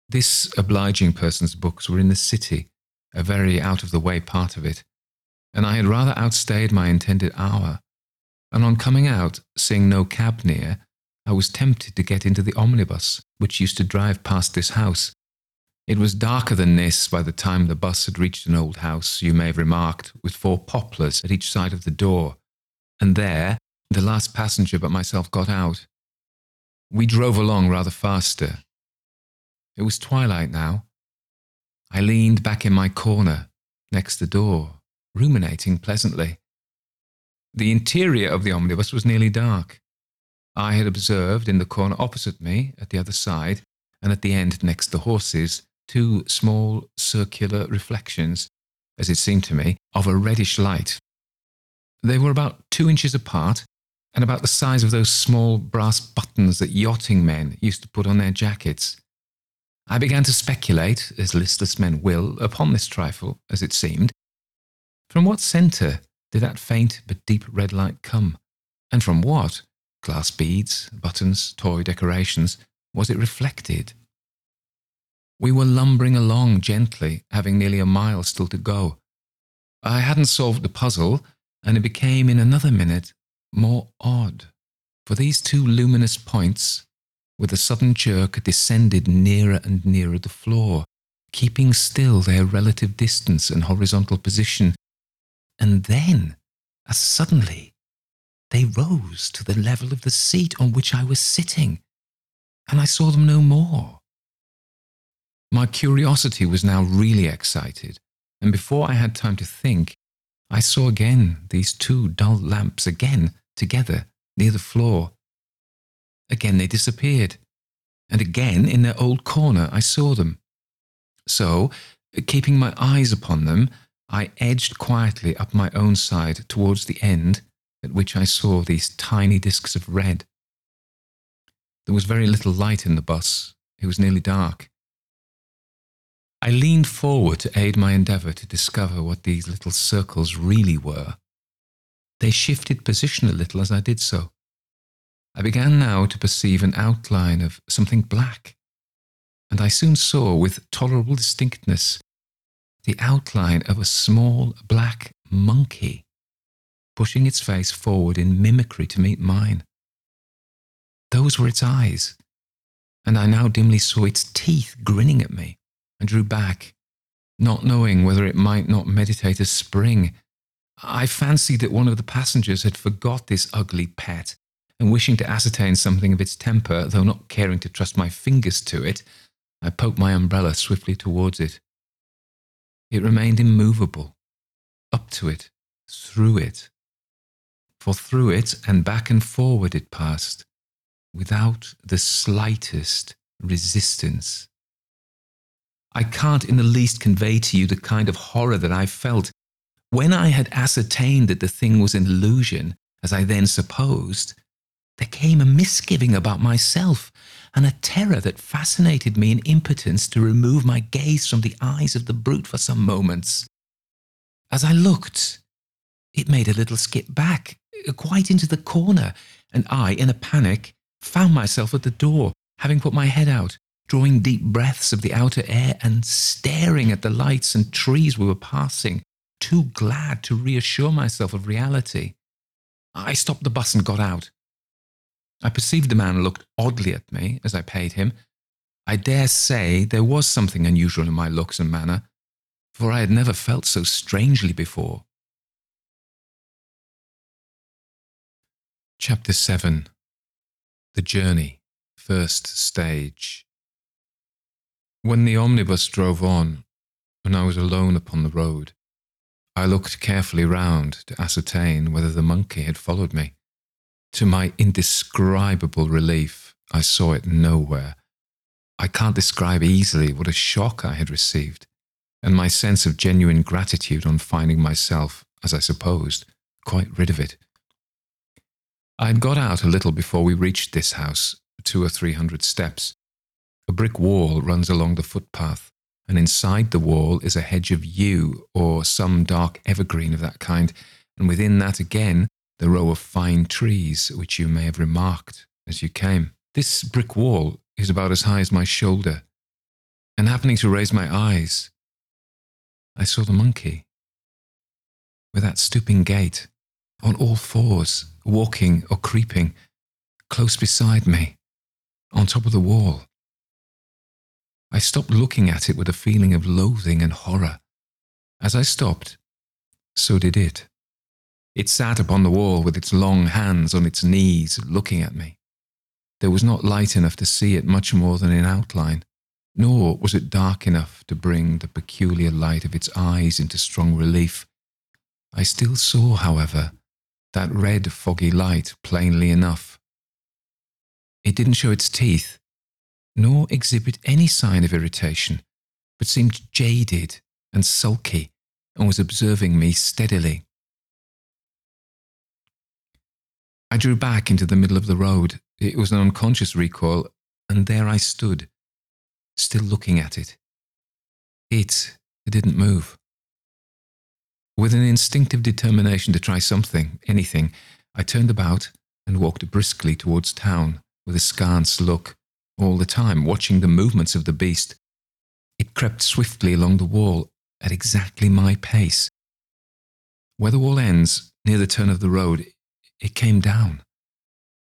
This obliging person's books were in the city, a very out of the way part of it, and I had rather outstayed my intended hour. And on coming out, seeing no cab near, I was tempted to get into the omnibus which used to drive past this house. It was darker than this by the time the bus had reached an old house, you may have remarked, with four poplars at each side of the door. And there, the last passenger but myself got out. We drove along rather faster, it was twilight now. I leaned back in my corner, next the door, ruminating pleasantly. The interior of the omnibus was nearly dark. I had observed in the corner opposite me, at the other side, and at the end next the horses, two small circular reflections, as it seemed to me, of a reddish light. They were about two inches apart and about the size of those small brass buttons that yachting men used to put on their jackets. I began to speculate, as listless men will, upon this trifle, as it seemed. From what centre did that faint but deep red light come? And from what, glass beads, buttons, toy decorations, was it reflected? We were lumbering along gently, having nearly a mile still to go. I hadn't solved the puzzle, and it became in another minute more odd, for these two luminous points, with a sudden jerk, descended nearer and nearer the floor, keeping still their relative distance and horizontal position. And then, as suddenly, they rose to the level of the seat on which I was sitting, and I saw them no more. My curiosity was now really excited, and before I had time to think, I saw again these two dull lamps again together near the floor, Again they disappeared. And again, in their old corner, I saw them. So, keeping my eyes upon them, I edged quietly up my own side towards the end at which I saw these tiny discs of red. There was very little light in the bus. It was nearly dark. I leaned forward to aid my endeavour to discover what these little circles really were. They shifted position a little as I did so. I began now to perceive an outline of something black, and I soon saw with tolerable distinctness the outline of a small black monkey pushing its face forward in mimicry to meet mine. Those were its eyes, and I now dimly saw its teeth grinning at me, and drew back, not knowing whether it might not meditate a spring I fancied that one of the passengers had forgot this ugly pet, and wishing to ascertain something of its temper, though not caring to trust my fingers to it, I poked my umbrella swiftly towards it. It remained immovable, up to it, through it. For through it and back and forward it passed, without the slightest resistance. I can't in the least convey to you the kind of horror that I felt when I had ascertained that the thing was an illusion, as I then supposed. There came a misgiving about myself and a terror that fascinated me in impotence to remove my gaze from the eyes of the brute for some moments. As I looked, it made a little skip back, uh, quite into the corner, and I, in a panic, found myself at the door, having put my head out, drawing deep breaths of the outer air and staring at the lights and trees we were passing, too glad to reassure myself of reality. I stopped the bus and got out. I perceived the man looked oddly at me as I paid him. I dare say there was something unusual in my looks and manner, for I had never felt so strangely before. Chapter 7 The Journey, First Stage. When the omnibus drove on, and I was alone upon the road, I looked carefully round to ascertain whether the monkey had followed me. To my indescribable relief, I saw it nowhere. I can't describe easily what a shock I had received, and my sense of genuine gratitude on finding myself, as I supposed, quite rid of it. I had got out a little before we reached this house, two or three hundred steps. A brick wall runs along the footpath, and inside the wall is a hedge of yew or some dark evergreen of that kind, and within that again the row of fine trees which you may have remarked as you came. This brick wall is about as high as my shoulder, and happening to raise my eyes, I saw the monkey with that stooping gait, on all fours, walking or creeping, close beside me, on top of the wall. I stopped looking at it with a feeling of loathing and horror. As I stopped, so did it. It sat upon the wall with its long hands on its knees, looking at me. There was not light enough to see it much more than in outline, nor was it dark enough to bring the peculiar light of its eyes into strong relief. I still saw, however, that red foggy light plainly enough. It didn't show its teeth, nor exhibit any sign of irritation, but seemed jaded and sulky and was observing me steadily. I drew back into the middle of the road. It was an unconscious recoil, and there I stood, still looking at it. It, didn't move. With an instinctive determination to try something, anything, I turned about and walked briskly towards town with a scant look, all the time watching the movements of the beast. It crept swiftly along the wall at exactly my pace. Where the wall ends, near the turn of the road, it came down,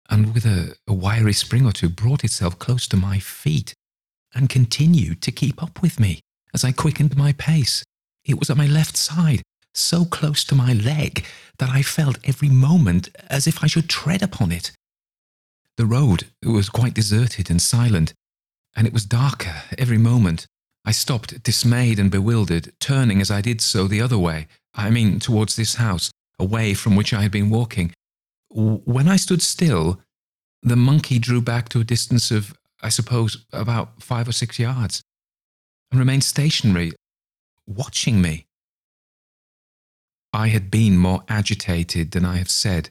and with a, a wiry spring or two brought itself close to my feet, and continued to keep up with me as I quickened my pace. It was at my left side, so close to my leg that I felt every moment as if I should tread upon it. The road was quite deserted and silent, and it was darker every moment. I stopped, dismayed and bewildered, turning as I did so the other way, I mean towards this house, away from which I had been walking, when I stood still, the monkey drew back to a distance of, I suppose, about five or six yards, and remained stationary, watching me. I had been more agitated than I have said.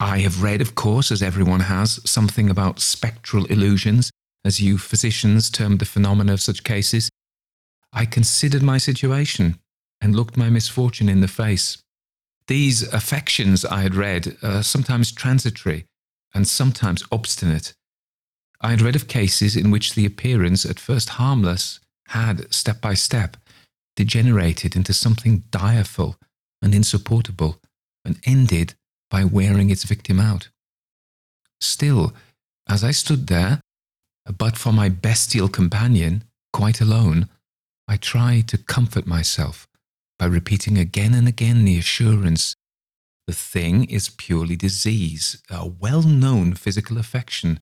I have read, of course, as everyone has, something about spectral illusions, as you physicians term the phenomena of such cases. I considered my situation and looked my misfortune in the face. These affections, I had read, are sometimes transitory and sometimes obstinate. I had read of cases in which the appearance, at first harmless, had, step by step, degenerated into something direful and insupportable, and ended by wearing its victim out. Still, as I stood there, but for my bestial companion, quite alone, I tried to comfort myself by repeating again and again the assurance the thing is purely disease, a well known physical affection,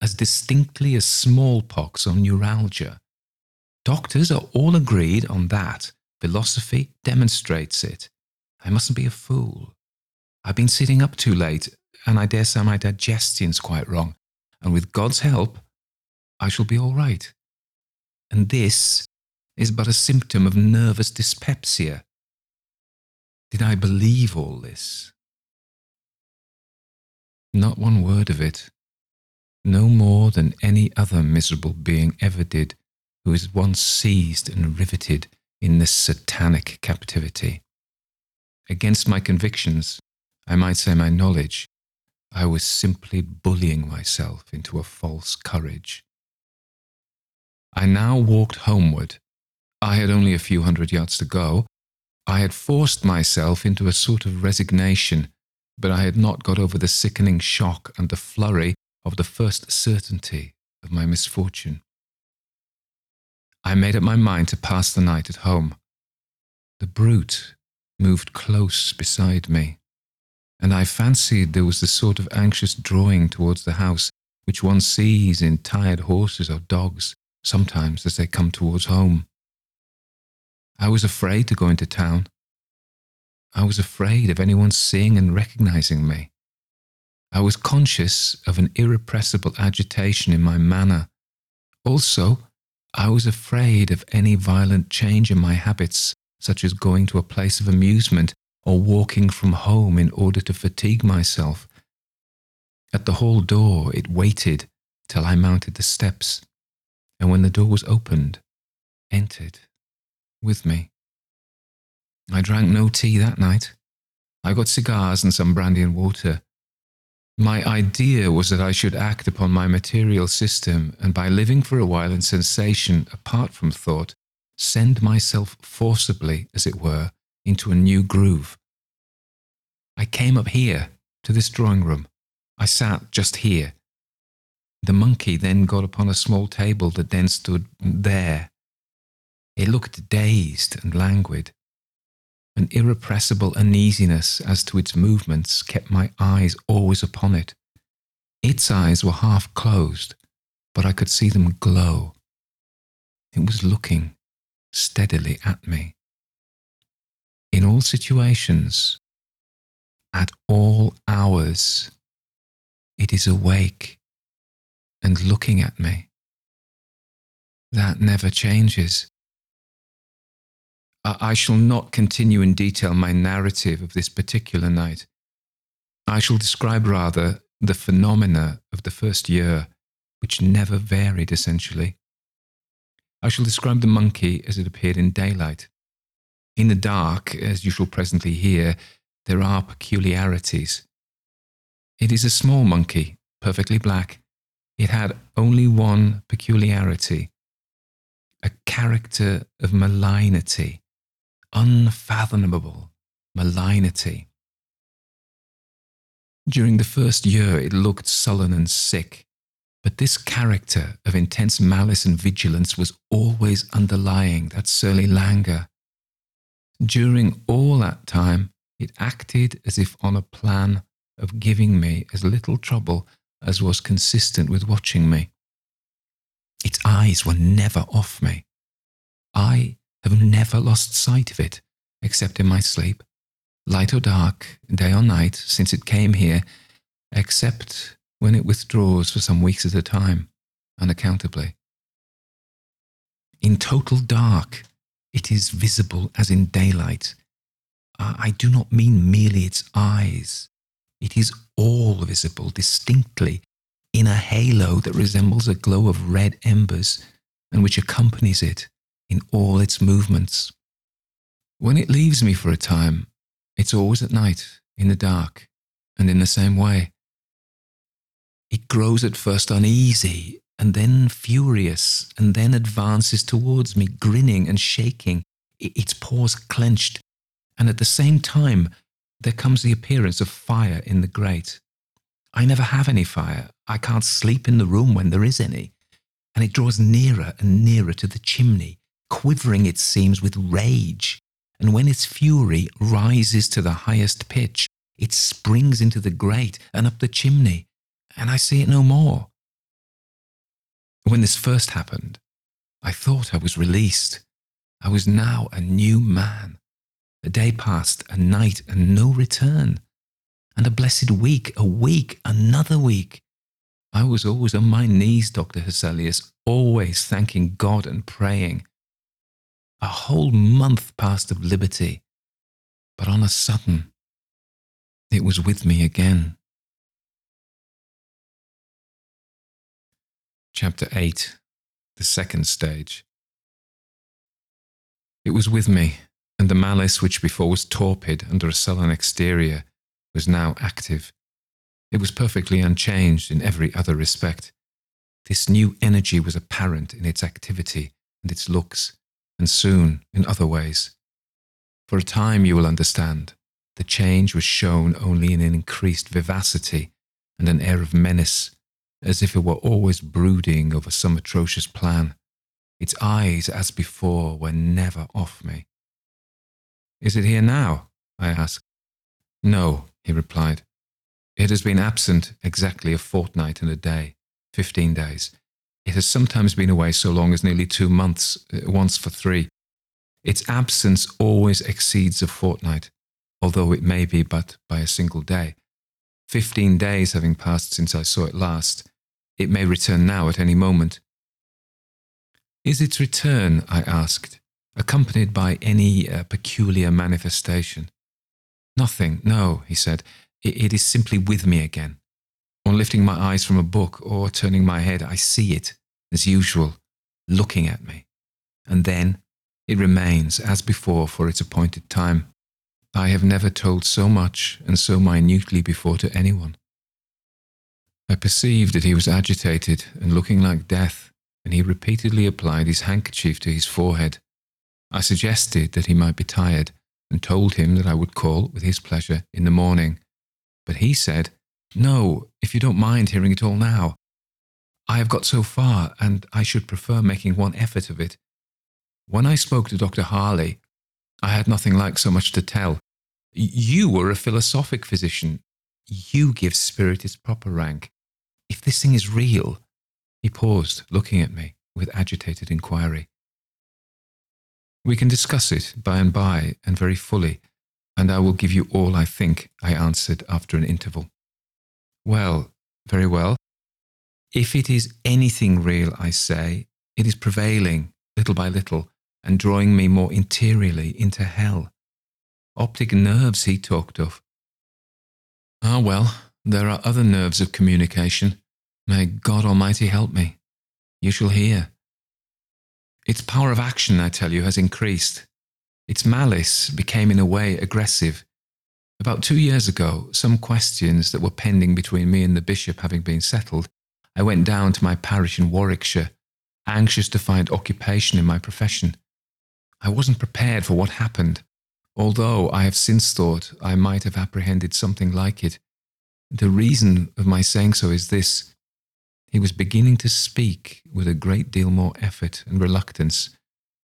as distinctly as smallpox or neuralgia. Doctors are all agreed on that. Philosophy demonstrates it. I mustn't be a fool. I've been sitting up too late, and I dare say my digestion's quite wrong. And with God's help, I shall be all right. And this is but a symptom of nervous dyspepsia. Did I believe all this? Not one word of it. No more than any other miserable being ever did who is once seized and riveted in this satanic captivity. Against my convictions, I might say my knowledge, I was simply bullying myself into a false courage. I now walked homeward. I had only a few hundred yards to go. I had forced myself into a sort of resignation, but I had not got over the sickening shock and the flurry of the first certainty of my misfortune. I made up my mind to pass the night at home. The brute moved close beside me, and I fancied there was the sort of anxious drawing towards the house which one sees in tired horses or dogs sometimes as they come towards home. I was afraid to go into town. I was afraid of anyone seeing and recognizing me. I was conscious of an irrepressible agitation in my manner. Also, I was afraid of any violent change in my habits, such as going to a place of amusement or walking from home in order to fatigue myself. At the hall door, it waited till I mounted the steps and when the door was opened, entered with me. I drank no tea that night. I got cigars and some brandy and water. My idea was that I should act upon my material system and by living for a while in sensation apart from thought, send myself forcibly, as it were, into a new groove. I came up here to this drawing room. I sat just here the monkey then got upon a small table that then stood there. It looked dazed and languid. An irrepressible uneasiness as to its movements kept my eyes always upon it. Its eyes were half closed, but I could see them glow. It was looking steadily at me. In all situations, at all hours, it is awake and looking at me. That never changes. I shall not continue in detail my narrative of this particular night. I shall describe rather the phenomena of the first year, which never varied essentially. I shall describe the monkey as it appeared in daylight. In the dark, as you shall presently hear, there are peculiarities. It is a small monkey, perfectly black, it had only one peculiarity a character of malignity, unfathomable malignity. During the first year, it looked sullen and sick, but this character of intense malice and vigilance was always underlying that surly languor. During all that time, it acted as if on a plan of giving me as little trouble as was consistent with watching me. Its eyes were never off me. I have never lost sight of it, except in my sleep, light or dark, day or night, since it came here, except when it withdraws for some weeks at a time, unaccountably. In total dark, it is visible as in daylight. I do not mean merely its eyes, it is all visible distinctly in a halo that resembles a glow of red embers and which accompanies it in all its movements. When it leaves me for a time, it's always at night, in the dark, and in the same way. It grows at first uneasy, and then furious, and then advances towards me, grinning and shaking, its paws clenched, and at the same time there comes the appearance of fire in the grate. I never have any fire. I can't sleep in the room when there is any. And it draws nearer and nearer to the chimney, quivering, it seems, with rage, and when its fury rises to the highest pitch, it springs into the grate and up the chimney, and I see it no more. When this first happened, I thought I was released. I was now a new man. A day passed, a night, and no return. And a blessed week, a week, another week. I was always on my knees, Dr. Hesselius, always thanking God and praying. A whole month passed of liberty, but on a sudden, it was with me again. Chapter 8 The Second Stage It was with me, and the malice which before was torpid under a sullen exterior was now active. It was perfectly unchanged in every other respect. This new energy was apparent in its activity and its looks, and soon in other ways. For a time, you will understand, the change was shown only in an increased vivacity and an air of menace, as if it were always brooding over some atrocious plan. Its eyes, as before, were never off me. Is it here now? I asked. No, he replied. It has been absent exactly a fortnight and a day, fifteen days. It has sometimes been away so long as nearly two months, uh, once for three. Its absence always exceeds a fortnight, although it may be but by a single day. Fifteen days having passed since I saw it last, it may return now at any moment. Is its return, I asked, accompanied by any uh, peculiar manifestation? Nothing, no, he said. It, it is simply with me again. On lifting my eyes from a book or turning my head, I see it, as usual, looking at me. And then it remains, as before, for its appointed time. I have never told so much and so minutely before to anyone. I perceived that he was agitated and looking like death, and he repeatedly applied his handkerchief to his forehead. I suggested that he might be tired, and told him that I would call, with his pleasure, in the morning. But he said, No, if you don't mind hearing it all now. I have got so far, and I should prefer making one effort of it. When I spoke to Dr. Harley, I had nothing like so much to tell. You were a philosophic physician. You give spirit its proper rank. If this thing is real, he paused, looking at me with agitated inquiry. We can discuss it by and by and very fully, and I will give you all I think, I answered after an interval. Well, very well. If it is anything real, I say, it is prevailing, little by little, and drawing me more interiorly into hell. Optic nerves he talked of. Ah, well, there are other nerves of communication. May God Almighty help me. You shall hear. Its power of action, I tell you, has increased. Its malice became, in a way, aggressive. About two years ago, some questions that were pending between me and the bishop having been settled, I went down to my parish in Warwickshire, anxious to find occupation in my profession. I wasn't prepared for what happened, although I have since thought I might have apprehended something like it. The reason of my saying so is this he was beginning to speak with a great deal more effort and reluctance,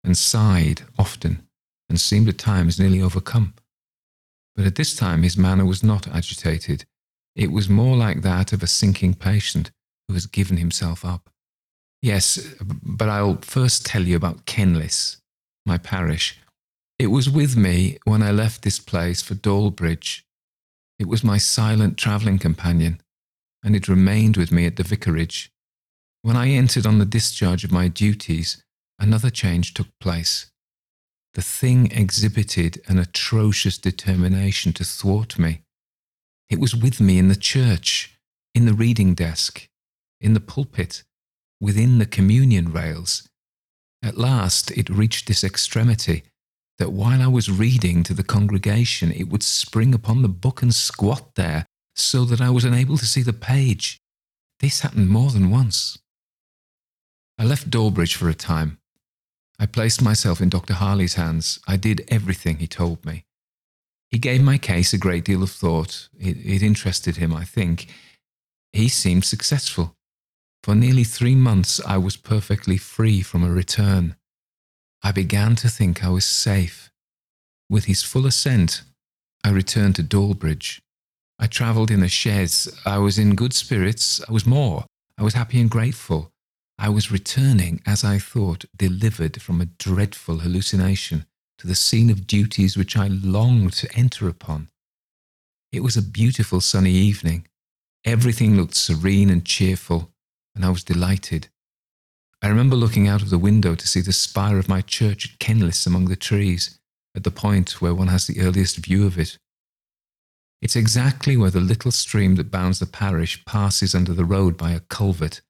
and sighed often, and seemed at times nearly overcome. But at this time his manner was not agitated. It was more like that of a sinking patient who has given himself up. Yes, but I'll first tell you about Kenlis, my parish. It was with me when I left this place for Dawlbridge. It was my silent travelling companion, and it remained with me at the vicarage. When I entered on the discharge of my duties, another change took place. The thing exhibited an atrocious determination to thwart me. It was with me in the church, in the reading desk, in the pulpit, within the communion rails. At last it reached this extremity that while I was reading to the congregation, it would spring upon the book and squat there so that I was unable to see the page. This happened more than once. I left Dawlbridge for a time. I placed myself in Dr. Harley's hands. I did everything he told me. He gave my case a great deal of thought. It, it interested him, I think. He seemed successful. For nearly three months, I was perfectly free from a return. I began to think I was safe. with his full assent, I returned to Dawlbridge. I travelled in a chaise. I was in good spirits. I was more. I was happy and grateful. I was returning, as I thought, delivered from a dreadful hallucination to the scene of duties which I longed to enter upon. It was a beautiful sunny evening. Everything looked serene and cheerful, and I was delighted. I remember looking out of the window to see the spire of my church at Kenlis among the trees, at the point where one has the earliest view of it. It's exactly where the little stream that bounds the parish passes under the road by a culvert,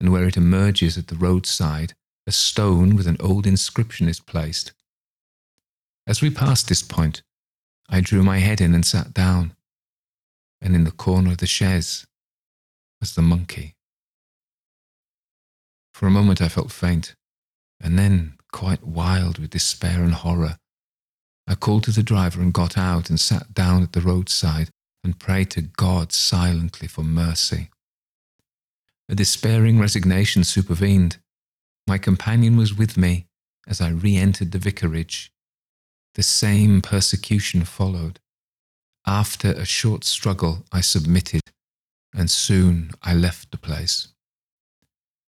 and where it emerges at the roadside, a stone with an old inscription is placed. As we passed this point, I drew my head in and sat down, and in the corner of the chaise was the monkey. For a moment I felt faint, and then, quite wild with despair and horror, I called to the driver and got out and sat down at the roadside and prayed to God silently for mercy. A despairing resignation supervened. My companion was with me as I re entered the vicarage. The same persecution followed. After a short struggle, I submitted, and soon I left the place.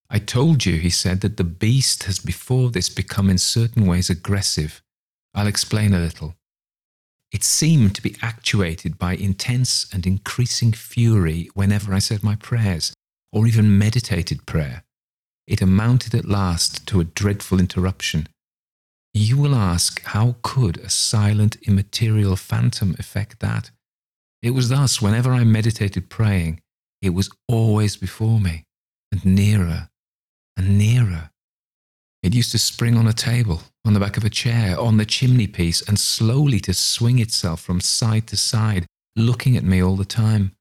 I told you, he said, that the beast has before this become in certain ways aggressive I'll explain a little. It seemed to be actuated by intense and increasing fury whenever I said my prayers, or even meditated prayer. It amounted at last to a dreadful interruption. You will ask, how could a silent, immaterial phantom effect that? It was thus, whenever I meditated praying, it was always before me, and nearer and nearer. It used to spring on a table, on the back of a chair, on the chimney piece, and slowly to swing itself from side to side, looking at me all the time.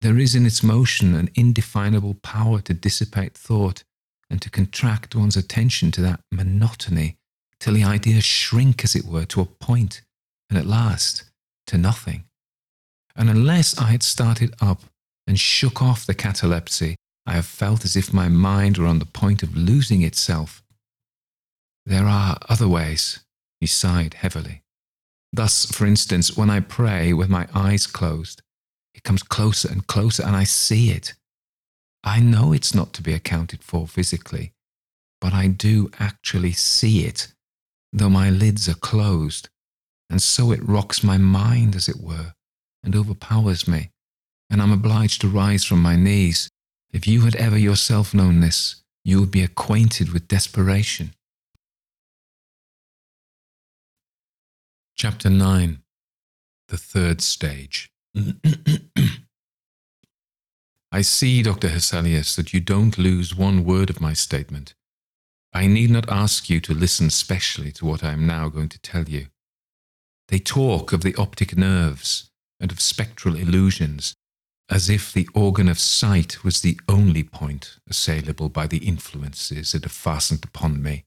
There is in its motion an indefinable power to dissipate thought and to contract one's attention to that monotony till the ideas shrink, as it were, to a point, and at last to nothing. And unless I had started up and shook off the catalepsy, I have felt as if my mind were on the point of losing itself there are other ways. He sighed heavily. Thus, for instance, when I pray with my eyes closed, it comes closer and closer, and I see it. I know it's not to be accounted for physically, but I do actually see it, though my lids are closed, and so it rocks my mind, as it were, and overpowers me, and I'm obliged to rise from my knees. If you had ever yourself known this, you would be acquainted with desperation. Chapter 9 The Third Stage. I see, Dr. Hesselius, that you don't lose one word of my statement. I need not ask you to listen specially to what I am now going to tell you. They talk of the optic nerves and of spectral illusions, as if the organ of sight was the only point assailable by the influences that have fastened upon me.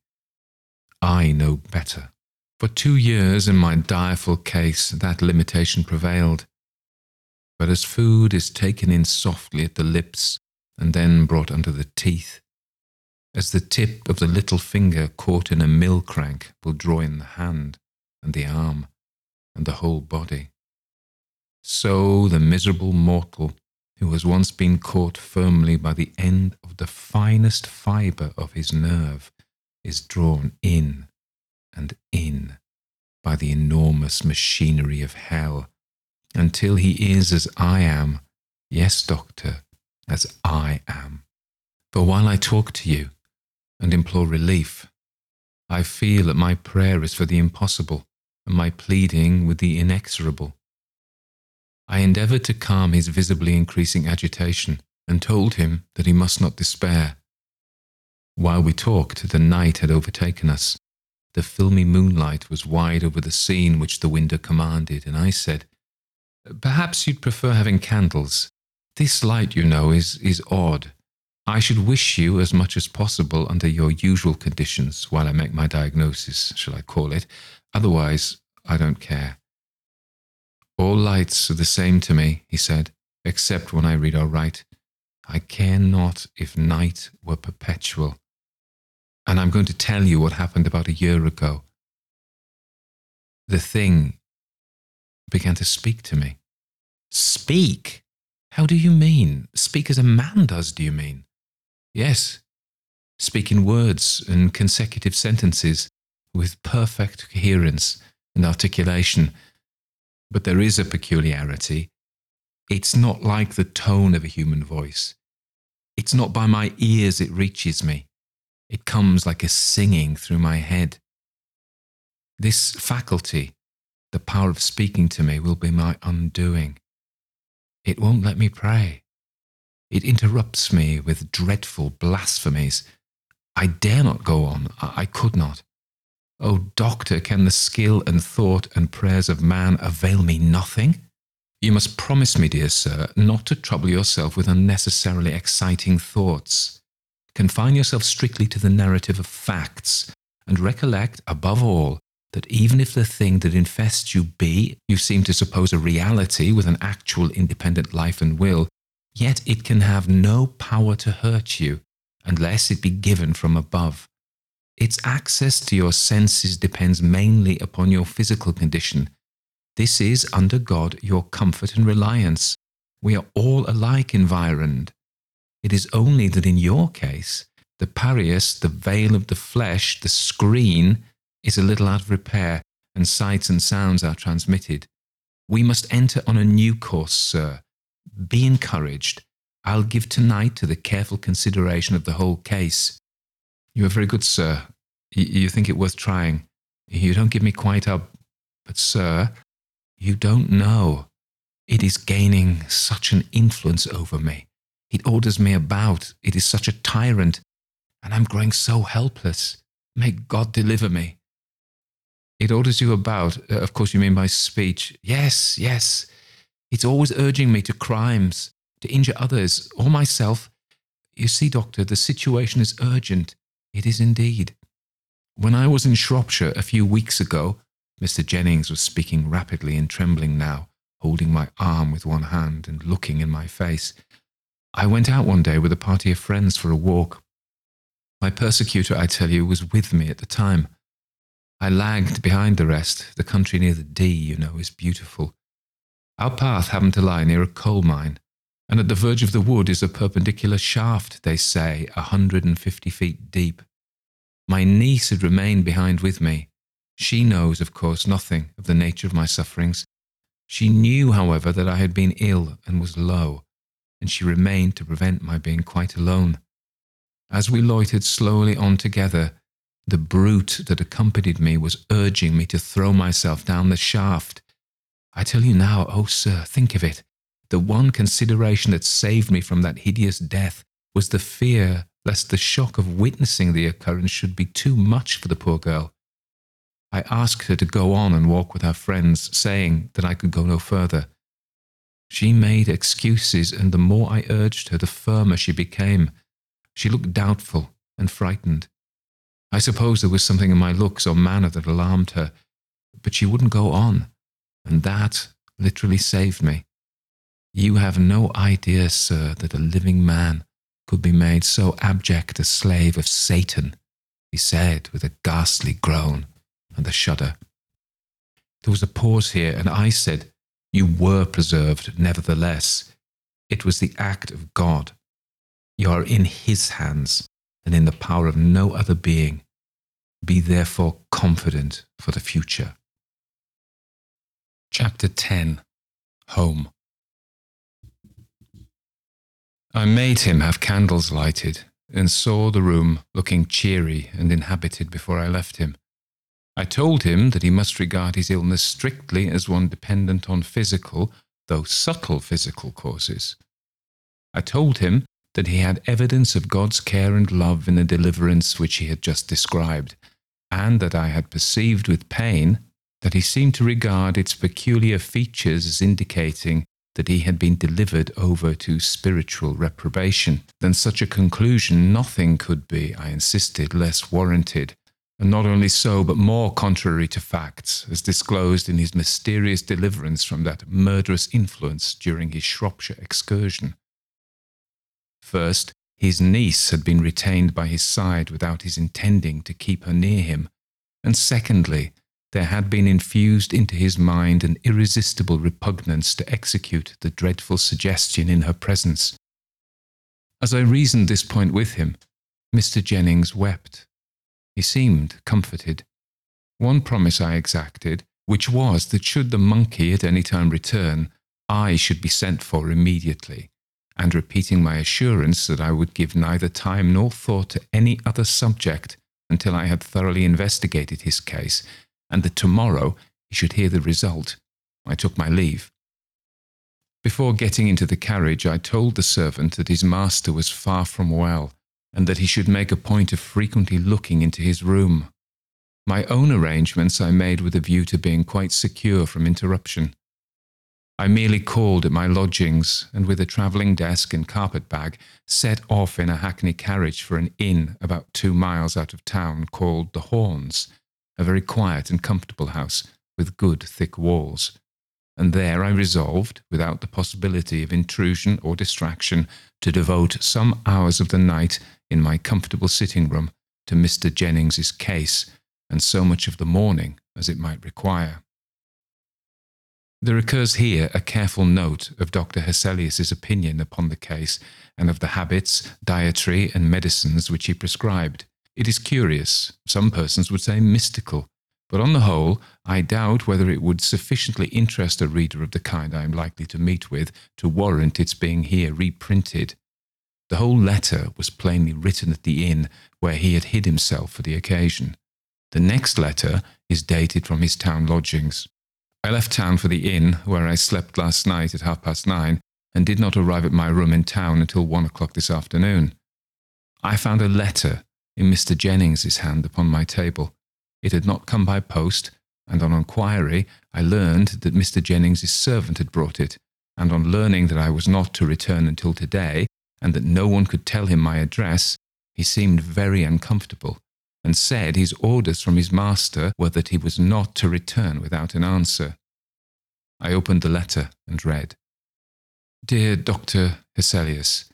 I know better. For two years in my direful case, that limitation prevailed. But as food is taken in softly at the lips and then brought under the teeth, as the tip of the little finger caught in a mill crank will draw in the hand and the arm and the whole body, so the miserable mortal who has once been caught firmly by the end of the finest fibre of his nerve is drawn in and in by the enormous machinery of hell until he is as I am, yes, doctor, as I am. For while I talk to you and implore relief, I feel that my prayer is for the impossible and my pleading with the inexorable. I endeavoured to calm his visibly increasing agitation and told him that he must not despair. While we talked, the night had overtaken us, the filmy moonlight was wide over the scene which the window commanded, and I said, Perhaps you'd prefer having candles. This light, you know, is, is odd. I should wish you as much as possible under your usual conditions while I make my diagnosis, shall I call it. Otherwise, I don't care. All lights are the same to me, he said, except when I read or write. I care not if night were perpetual. And I'm going to tell you what happened about a year ago. the thing began to speak to me. Speak? How do you mean? Speak as a man does, do you mean? Yes. Speak in words and consecutive sentences with perfect coherence and articulation. But there is a peculiarity. It's not like the tone of a human voice. It's not by my ears it reaches me. It comes like a singing through my head. This faculty, the power of speaking to me, will be my undoing. It won't let me pray. It interrupts me with dreadful blasphemies. I dare not go on. I, could not. Oh, doctor, can the skill and thought and prayers of man avail me nothing? You must promise me, dear sir, not to trouble yourself with unnecessarily exciting thoughts. Confine yourself strictly to the narrative of facts, and recollect, above all, that even if the thing that infests you be, you seem to suppose a reality with an actual independent life and will, yet it can have no power to hurt you unless it be given from above. Its access to your senses depends mainly upon your physical condition. This is, under God, your comfort and reliance. We are all alike environed. It is only that in your case, the paries, the veil of the flesh, the screen, is a little out of repair, and sights and sounds are transmitted. We must enter on a new course, sir. Be encouraged. I'll give tonight to the careful consideration of the whole case. You are very good, sir. Y- you think it worth trying. You don't give me quite up. But, sir, you don't know. It is gaining such an influence over me. It orders me about. It is such a tyrant. And I'm growing so helpless. May God deliver me. It orders you about. Uh, of course, you mean by speech. Yes, yes. It's always urging me to crimes, to injure others or myself. You see, Doctor, the situation is urgent. It is indeed. When I was in Shropshire a few weeks ago, Mr. Jennings was speaking rapidly and trembling now, holding my arm with one hand and looking in my face. I went out one day with a party of friends for a walk. My persecutor, I tell you, was with me at the time. I lagged behind the rest. The country near the Dee, you know, is beautiful. Our path happened to lie near a coal mine, and at the verge of the wood is a perpendicular shaft, they say, a hundred and fifty feet deep. My niece had remained behind with me. She knows, of course, nothing of the nature of my sufferings. She knew, however, that I had been ill and was low, and she remained to prevent my being quite alone. As we loitered slowly on together, the brute that accompanied me was urging me to throw myself down the shaft. I tell you now, oh, sir, think of it. The one consideration that saved me from that hideous death was the fear lest the shock of witnessing the occurrence should be too much for the poor girl. I asked her to go on and walk with her friends, saying that I could go no further. She made excuses, and the more I urged her, the firmer she became. She looked doubtful and frightened. I suppose there was something in my looks or manner that alarmed her, but she wouldn't go on, and that literally saved me. You have no idea, sir, that a living man could be made so abject a slave of Satan, he said with a ghastly groan and a shudder. There was a pause here, and I said, You were preserved, nevertheless. It was the act of God. You are in His hands and in the power of no other being. Be therefore confident for the future. Chapter 10 Home I made him have candles lighted and saw the room looking cheery and inhabited before I left him. I told him that he must regard his illness strictly as one dependent on physical, though subtle physical causes. I told him that he had evidence of God's care and love in the deliverance which he had just described, and that I had perceived with pain that he seemed to regard its peculiar features as indicating that he had been delivered over to spiritual reprobation. Than such a conclusion, nothing could be, I insisted, less warranted, and not only so, but more contrary to facts, as disclosed in his mysterious deliverance from that murderous influence during his Shropshire excursion. First, his niece had been retained by his side without his intending to keep her near him, and secondly, there had been infused into his mind an irresistible repugnance to execute the dreadful suggestion in her presence. As I reasoned this point with him, Mr. Jennings wept. He seemed comforted. One promise I exacted, which was that should the monkey at any time return, I should be sent for immediately, and repeating my assurance that I would give neither time nor thought to any other subject until I had thoroughly investigated his case, and that tomorrow he should hear the result, I took my leave. Before getting into the carriage, I told the servant that his master was far from well, and that he should make a point of frequently looking into his room. My own arrangements I made with a view to being quite secure from interruption. I merely called at my lodgings and, with a travelling desk and carpet bag, set off in a hackney carriage for an inn about two miles out of town called The Horns, a very quiet and comfortable house with good thick walls. And there I resolved, without the possibility of intrusion or distraction, to devote some hours of the night in my comfortable sitting room to Mr. Jennings's case and so much of the morning as it might require. There occurs here a careful note of Dr. Hesselius's opinion upon the case and of the habits, dietary, and medicines which he prescribed. It is curious, some persons would say mystical, but on the whole, I doubt whether it would sufficiently interest a reader of the kind I am likely to meet with to warrant its being here reprinted. The whole letter was plainly written at the inn where he had hid himself for the occasion. The next letter is dated from his town lodgings. I left town for the inn where I slept last night at half past nine and did not arrive at my room in town until one o'clock this afternoon. I found a letter in Mr. Jennings's hand upon my table. It had not come by post, and on inquiry I learned that Mr. Jennings's servant had brought it, and on learning that I was not to return until today, and that no one could tell him my address, he seemed very uncomfortable and said his orders from his master were that he was not to return without an answer. I opened the letter and read Dear Dr. Hesselius,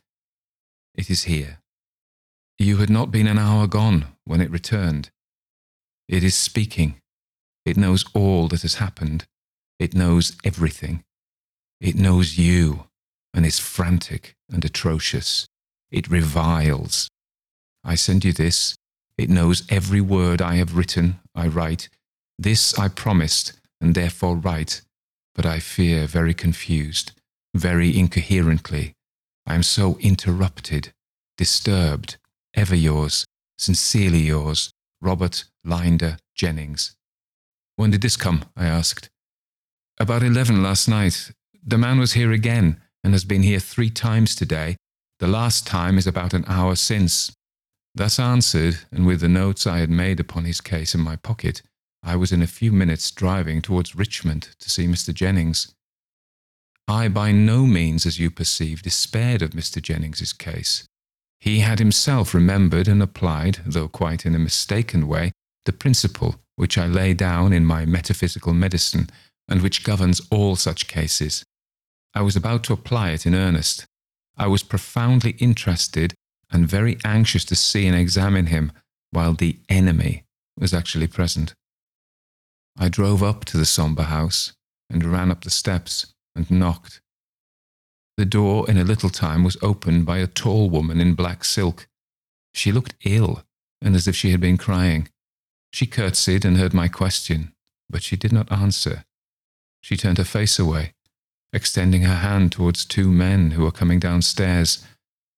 it is here. You had not been an hour gone when it returned. It is speaking. It knows all that has happened. It knows everything. It knows you and is frantic and atrocious. It reviles. I send you this it knows every word I have written, I write. This I promised, and therefore write. But I fear very confused, very incoherently. I am so interrupted, disturbed. Ever yours, sincerely yours, Robert Lynder Jennings. When did this come? I asked. About eleven last night. The man was here again, and has been here three times today. The last time is about an hour since. Thus answered, and with the notes I had made upon his case in my pocket, I was in a few minutes driving towards Richmond to see Mr. Jennings. I by no means, as you perceive, despaired of Mr. Jennings's case. He had himself remembered and applied, though quite in a mistaken way, the principle which I lay down in my metaphysical medicine and which governs all such cases. I was about to apply it in earnest. I was profoundly interested and very anxious to see and examine him while the enemy was actually present. I drove up to the sombre house and ran up the steps and knocked. The door in a little time was opened by a tall woman in black silk. She looked ill and as if she had been crying. She curtsied and heard my question, but she did not answer. She turned her face away, extending her hand towards two men who were coming downstairs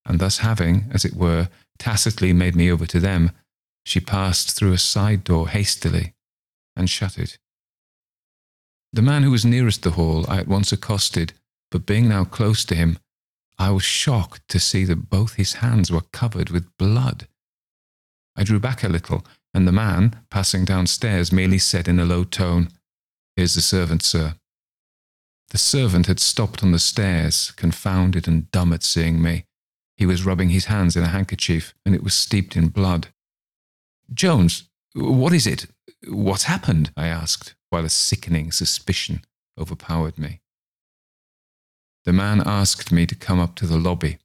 and thus having, as it were, tacitly made me over to them, she passed through a side door hastily and shut it. The man who was nearest the hall I at once accosted, but being now close to him, I was shocked to see that both his hands were covered with blood. I drew back a little, and the man, passing downstairs, merely said in a low tone, Here's the servant, sir. The servant had stopped on the stairs, confounded and dumb at seeing me. He was rubbing his hands in a handkerchief, and it was steeped in blood. Jones, what is it? What's happened? I asked, while a sickening suspicion overpowered me. The man asked me to come up to the lobby.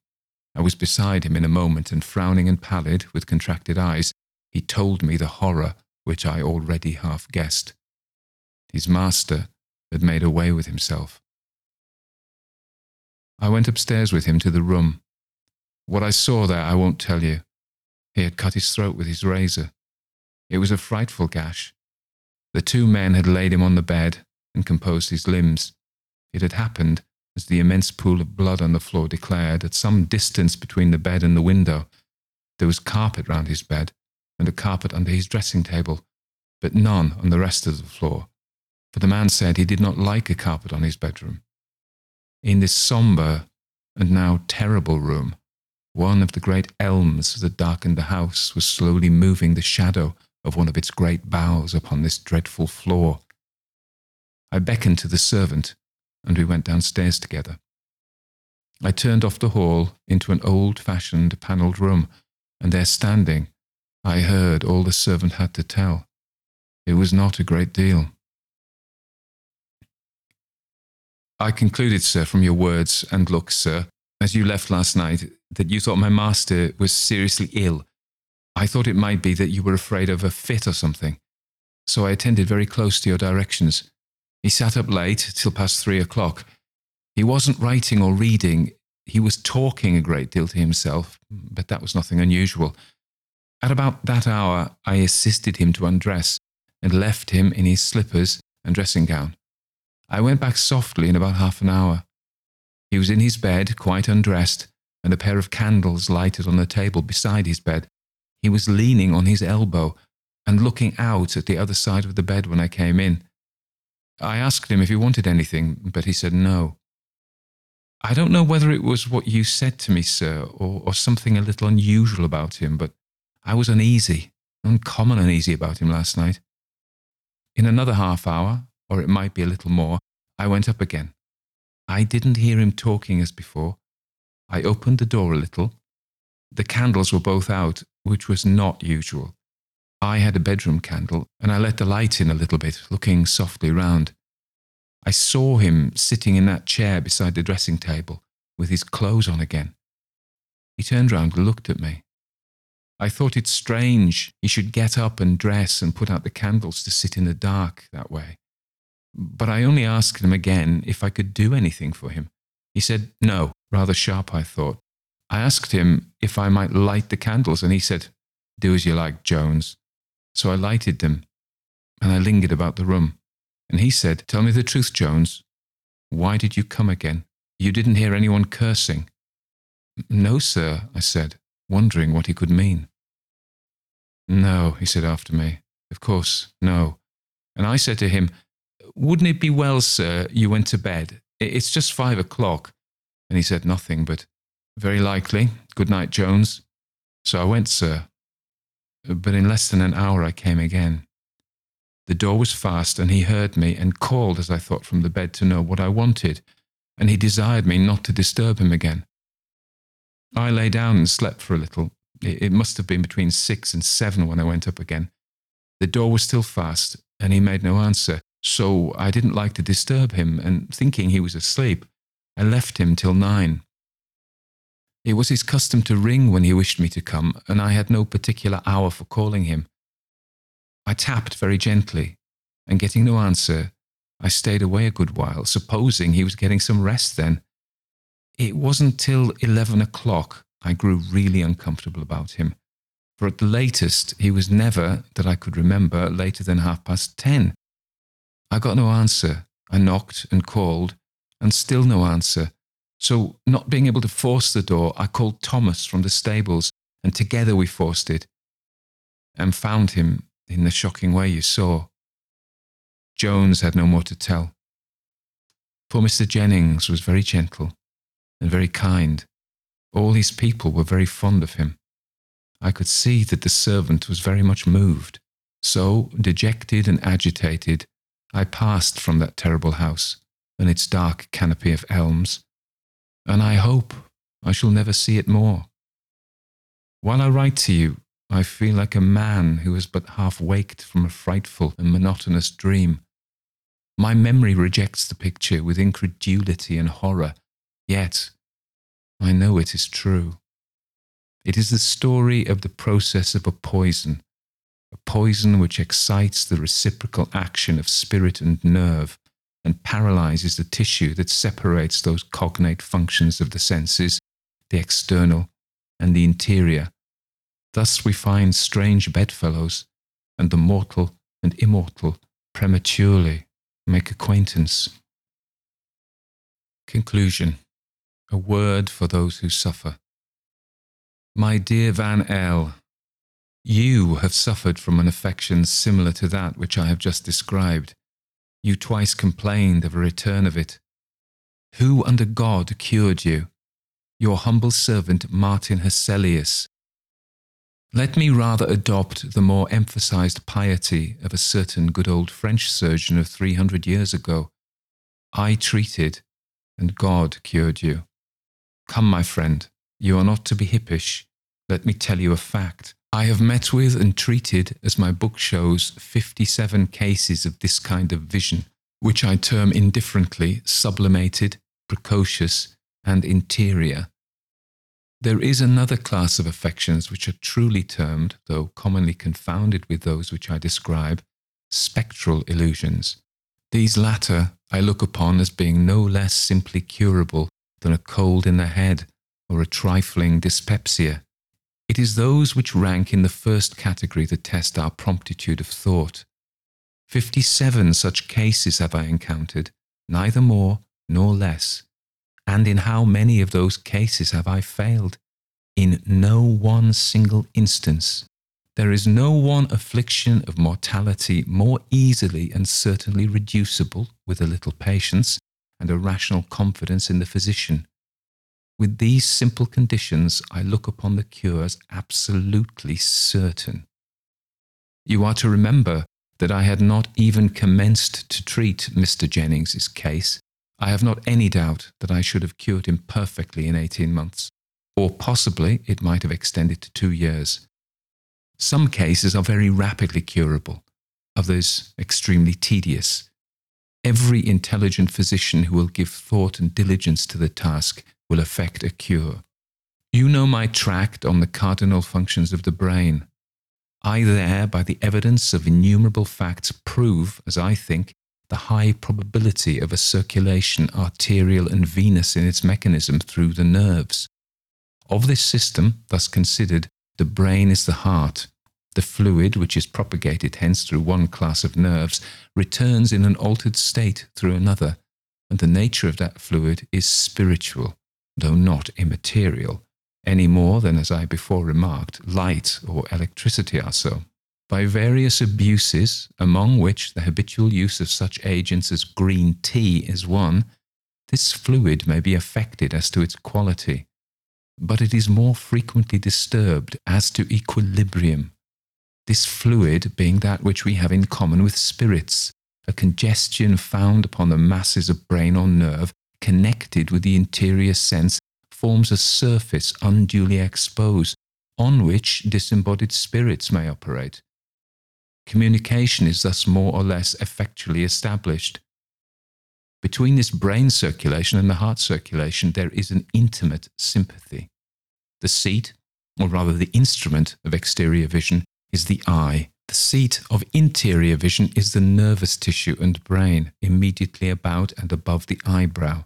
I was beside him in a moment, and frowning and pallid, with contracted eyes, he told me the horror which I already half guessed. His master had made away with himself. I went upstairs with him to the room. What I saw there I won't tell you. He had cut his throat with his razor. It was a frightful gash. The two men had laid him on the bed and composed his limbs. It had happened, as the immense pool of blood on the floor declared, at some distance between the bed and the window. There was carpet round his bed, and a carpet under his dressing table, but none on the rest of the floor, for the man said he did not like a carpet on his bedroom. In this sombre and now terrible room, one of the great elms that darkened the house was slowly moving the shadow of one of its great boughs upon this dreadful floor. I beckoned to the servant, and we went downstairs together. I turned off the hall into an old fashioned panelled room, and there standing, I heard all the servant had to tell. It was not a great deal. I concluded, sir, from your words and looks, sir, as you left last night, that you thought my master was seriously ill. I thought it might be that you were afraid of a fit or something. So I attended very close to your directions. He sat up late till past three o'clock. He wasn't writing or reading. He was talking a great deal to himself, but that was nothing unusual. At about that hour, I assisted him to undress and left him in his slippers and dressing gown. I went back softly in about half an hour. He was in his bed, quite undressed, and a pair of candles lighted on the table beside his bed. He was leaning on his elbow and looking out at the other side of the bed when I came in. I asked him if he wanted anything, but he said no. I don't know whether it was what you said to me, sir, or, or something a little unusual about him, but I was uneasy, uncommon uneasy about him last night. In another half hour, or it might be a little more, I went up again. I didn't hear him talking as before. I opened the door a little. The candles were both out, which was not usual. I had a bedroom candle, and I let the light in a little bit, looking softly round. I saw him sitting in that chair beside the dressing table, with his clothes on again. He turned round and looked at me. I thought it strange he should get up and dress and put out the candles to sit in the dark that way. But I only asked him again if I could do anything for him. He said no, rather sharp, I thought. I asked him if I might light the candles, and he said, Do as you like, Jones. So I lighted them, and I lingered about the room. And he said, Tell me the truth, Jones. Why did you come again? You didn't hear anyone cursing. No, sir, I said, wondering what he could mean. No, he said after me. Of course, no. And I said to him, Wouldn't it be well, sir, you went to bed? It's just five o'clock. And he said nothing, but very likely. Good night, Jones. So I went, sir. But in less than an hour I came again. The door was fast, and he heard me and called, as I thought, from the bed to know what I wanted, and he desired me not to disturb him again. I lay down and slept for a little. It must have been between six and seven when I went up again. The door was still fast, and he made no answer, so I didn't like to disturb him, and thinking he was asleep, I left him till nine. It was his custom to ring when he wished me to come, and I had no particular hour for calling him. I tapped very gently, and getting no answer, I stayed away a good while, supposing he was getting some rest then. It wasn't till eleven o'clock I grew really uncomfortable about him, for at the latest he was never, that I could remember, later than half past ten. I got no answer. I knocked and called, and still no answer. So, not being able to force the door, I called Thomas from the stables, and together we forced it and found him in the shocking way you saw. Jones had no more to tell. Poor Mr. Jennings was very gentle and very kind. All his people were very fond of him. I could see that the servant was very much moved. So, dejected and agitated, I passed from that terrible house and its dark canopy of elms, and I hope I shall never see it more. While I write to you, I feel like a man who has but half waked from a frightful and monotonous dream. My memory rejects the picture with incredulity and horror, yet I know it is true. It is the story of the process of a poison, a poison which excites the reciprocal action of spirit and nerve and paralyzes the tissue that separates those cognate functions of the senses, the external and the interior. Thus we find strange bedfellows, and the mortal and immortal prematurely make acquaintance. Conclusion A word for those who suffer. My dear Van L., you have suffered from an affection similar to that which I have just described. You twice complained of a return of it. Who under God cured you? Your humble servant Martin Hesselius. Let me rather adopt the more emphasized piety of a certain good old French surgeon of 300 years ago. I treated, and God cured you. Come, my friend, you are not to be hippish. Let me tell you a fact. I have met with and treated, as my book shows, 57 cases of this kind of vision, which I term indifferently sublimated, precocious, and interior. There is another class of affections which are truly termed, though commonly confounded with those which I describe, spectral illusions. These latter I look upon as being no less simply curable than a cold in the head or a trifling dyspepsia. It is those which rank in the first category that test our promptitude of thought. Fifty seven such cases have I encountered, neither more nor less. And in how many of those cases have I failed? In no one single instance. There is no one affliction of mortality more easily and certainly reducible with a little patience and a rational confidence in the physician with these simple conditions, I look upon the cure as absolutely certain. You are to remember that I had not even commenced to treat Mr. Jennings's case. I have not any doubt that I should have cured him perfectly in 18 months, or possibly it might have extended to two years. Some cases are very rapidly curable, others extremely tedious. Every intelligent physician who will give thought and diligence to the task will effect a cure. You know my tract on the cardinal functions of the brain. I there, by the evidence of innumerable facts, prove, as I think, the high probability of a circulation arterial and venous in its mechanism through the nerves. Of this system, thus considered, the brain is the heart. The fluid, which is propagated hence through one class of nerves, returns in an altered state through another, and the nature of that fluid is spiritual though not immaterial, any more than, as I before remarked, light or electricity are so. By various abuses, among which the habitual use of such agents as green tea is one, this fluid may be affected as to its quality, but it is more frequently disturbed as to equilibrium. This fluid being that which we have in common with spirits, a congestion found upon the masses of brain or nerve connected with the interior sense forms a surface unduly exposed on which disembodied spirits may operate. Communication is thus more or less effectually established. Between this brain circulation and the heart circulation, there is an intimate sympathy. The seat, or rather the instrument of exterior vision, is the eye. The seat of interior vision is the nervous tissue and brain immediately about and above the eyebrow.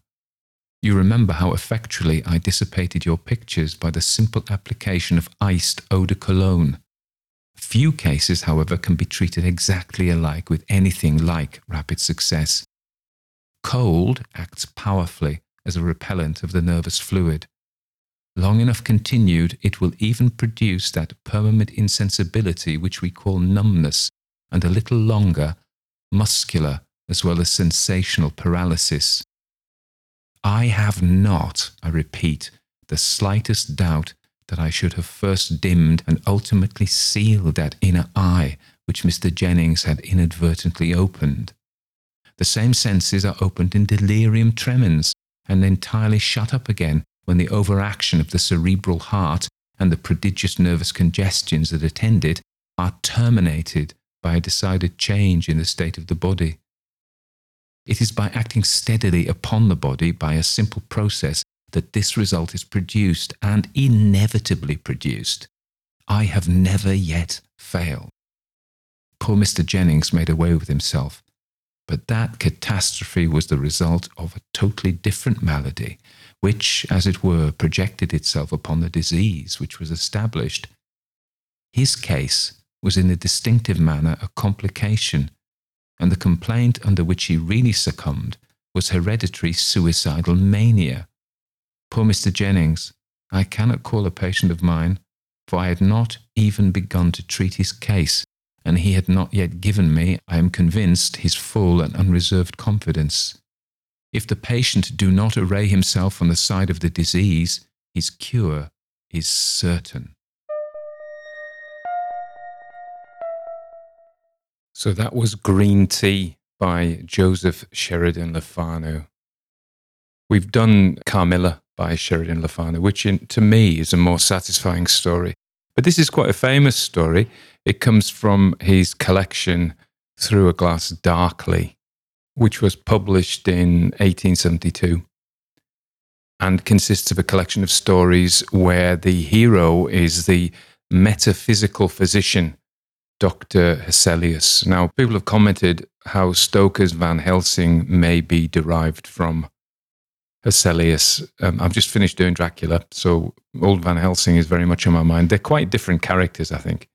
You remember how effectually I dissipated your pictures by the simple application of iced eau de cologne. Few cases, however, can be treated exactly alike with anything like rapid success. Cold acts powerfully as a repellent of the nervous fluid. Long enough continued, it will even produce that permanent insensibility which we call numbness, and a little longer, muscular as well as sensational paralysis. I have not, I repeat, the slightest doubt that I should have first dimmed and ultimately sealed that inner eye which Mr. Jennings had inadvertently opened. The same senses are opened in delirium tremens and entirely shut up again when the overaction of the cerebral heart and the prodigious nervous congestions that attend it are terminated by a decided change in the state of the body. It is by acting steadily upon the body by a simple process that this result is produced and inevitably produced. I have never yet failed. Poor Mr. Jennings made away with himself. But that catastrophe was the result of a totally different malady, which, as it were, projected itself upon the disease which was established. His case was in a distinctive manner a complication, and the complaint under which he really succumbed was hereditary suicidal mania. Poor Mr. Jennings, I cannot call a patient of mine, for I had not even begun to treat his case, and he had not yet given me, I am convinced, his full and unreserved confidence. If the patient do not array himself on the side of the disease, his cure is certain. So that was Green Tea by Joseph Sheridan Le Fanu. We've done Carmilla by Sheridan Le Fanu, which in, to me is a more satisfying story. But this is quite a famous story. It comes from his collection Through a Glass Darkly, which was published in 1872 and consists of a collection of stories where the hero is the metaphysical physician, Dr. Hesselius. Now, people have commented how Stoker's Van Helsing may be derived from Hesselius. Um, I've just finished doing Dracula, so old Van Helsing is very much on my mind. They're quite different characters, I think.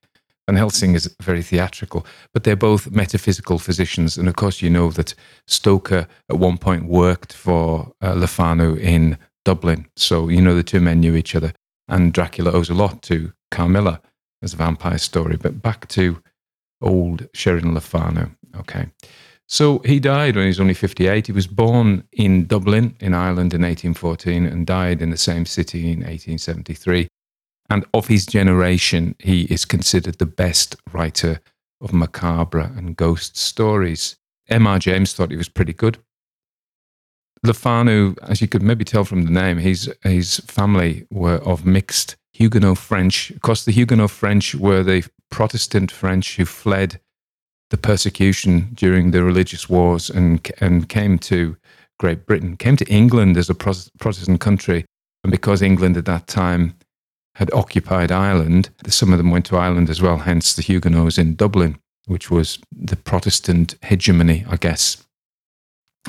Van Helsing is very theatrical, but they're both metaphysical physicians. And of course, you know that Stoker at one point worked for uh, Le Fanu in Dublin. So, you know, the two men knew each other. And Dracula owes a lot to Carmilla as a vampire story. But back to old Sheridan Le Fanu. Okay. So he died when he was only 58. He was born in Dublin, in Ireland, in 1814 and died in the same city in 1873. And of his generation, he is considered the best writer of macabre and ghost stories. M.R. James thought he was pretty good. Le Fanu, as you could maybe tell from the name, his, his family were of mixed Huguenot French. Of course, the Huguenot French were the Protestant French who fled the persecution during the religious wars and and came to Great Britain, came to England as a Protestant country, and because England at that time had occupied Ireland, some of them went to Ireland as well. Hence the Huguenots in Dublin, which was the Protestant hegemony, I guess.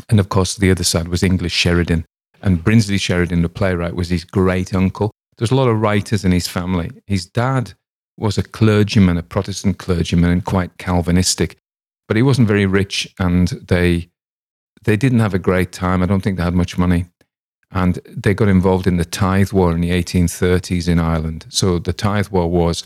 And of course, the other side was English Sheridan, and Brinsley Sheridan, the playwright, was his great uncle. There's a lot of writers in his family. His dad was a clergyman, a Protestant clergyman, and quite Calvinistic. But he wasn't very rich, and they they didn't have a great time. I don't think they had much money, and they got involved in the Tithe War in the 1830s in Ireland. So the Tithe War was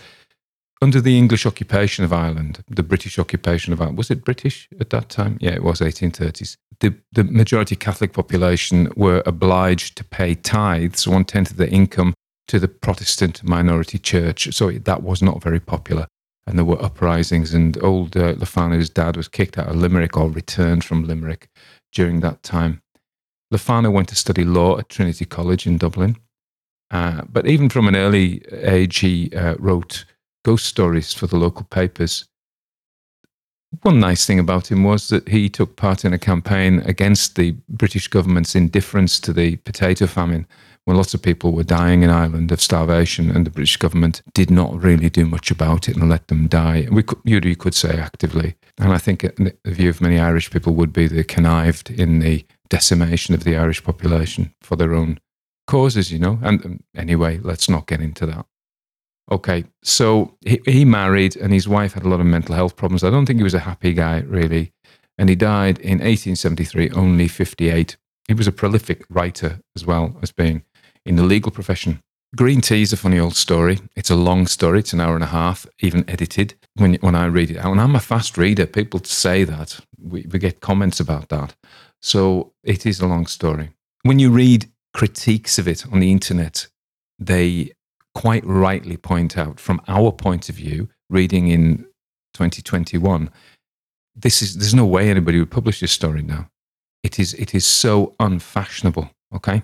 under the English occupation of Ireland, the British occupation of Ireland. Was it British at that time? Yeah, it was 1830s. The, the majority Catholic population were obliged to pay tithes, one tenth of their income, to the Protestant minority church. So that was not very popular. And there were uprisings, and old uh, Le dad was kicked out of Limerick or returned from Limerick during that time. Le Fanu went to study law at Trinity College in Dublin. Uh, but even from an early age, he uh, wrote ghost stories for the local papers. One nice thing about him was that he took part in a campaign against the British government's indifference to the potato famine when lots of people were dying in Ireland of starvation, and the British government did not really do much about it and let them die. We could, you could say actively. And I think the view of many Irish people would be they connived in the decimation of the Irish population for their own causes, you know. And um, anyway, let's not get into that. Okay, so he, he married, and his wife had a lot of mental health problems. I don't think he was a happy guy, really. And he died in 1873, only 58. He was a prolific writer as well as being in the legal profession. Green Tea is a funny old story. It's a long story. It's an hour and a half, even edited. When when I read it out, and I'm a fast reader. People say that we, we get comments about that. So it is a long story. When you read critiques of it on the internet, they quite rightly point out, from our point of view, reading in 2021, this is there's no way anybody would publish this story now. It is it is so unfashionable. Okay,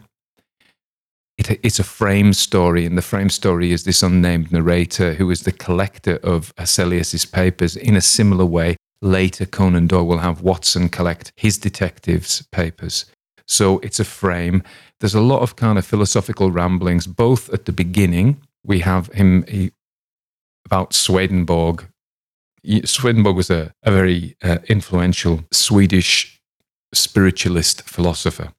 it, it's a frame story, and the frame story is this unnamed narrator who is the collector of Hesselius's papers. In a similar way, later Conan Doyle will have Watson collect his detectives' papers. So it's a frame. There's a lot of kind of philosophical ramblings, both at the beginning. We have him he, about Swedenborg, Swedenborg was a, a very uh, influential Swedish spiritualist philosopher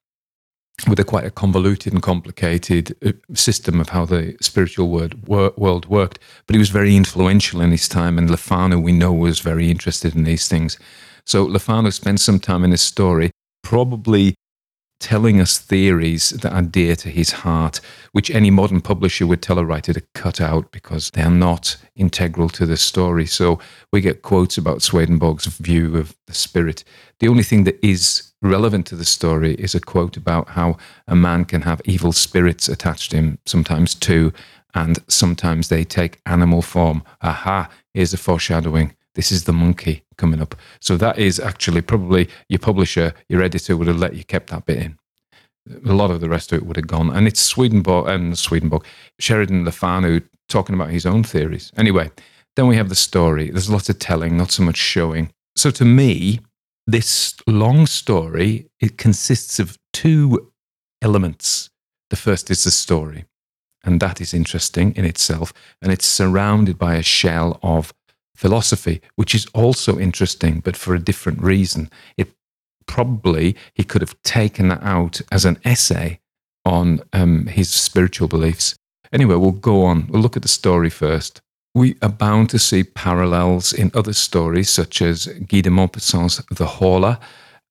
with a quite a convoluted and complicated uh, system of how the spiritual world, world worked. But he was very influential in his time, and Le Fanu, we know, was very interested in these things. So Le Fanu spent some time in his story, probably telling us theories that are dear to his heart, which any modern publisher would tell a writer to cut out because they are not integral to the story. So we get quotes about Swedenborg's view of the spirit. The only thing that is relevant to the story is a quote about how a man can have evil spirits attached to him, sometimes two, and sometimes they take animal form. Aha, here's a foreshadowing. This is the monkey coming up. So that is actually probably your publisher, your editor would have let you kept that bit in. A lot of the rest of it would have gone. And it's Swedenborg and Swedenborg, Sheridan Le Fanu talking about his own theories. Anyway, then we have the story. There's lots of telling, not so much showing. So to me, this long story, it consists of two elements. The first is the story, and that is interesting in itself, and it's surrounded by a shell of philosophy, which is also interesting, but for a different reason. It probably he could have taken that out as an essay on um, his spiritual beliefs. Anyway, we'll go on. We'll look at the story first. We are bound to see parallels in other stories, such as Guy de Maupassant's The Horla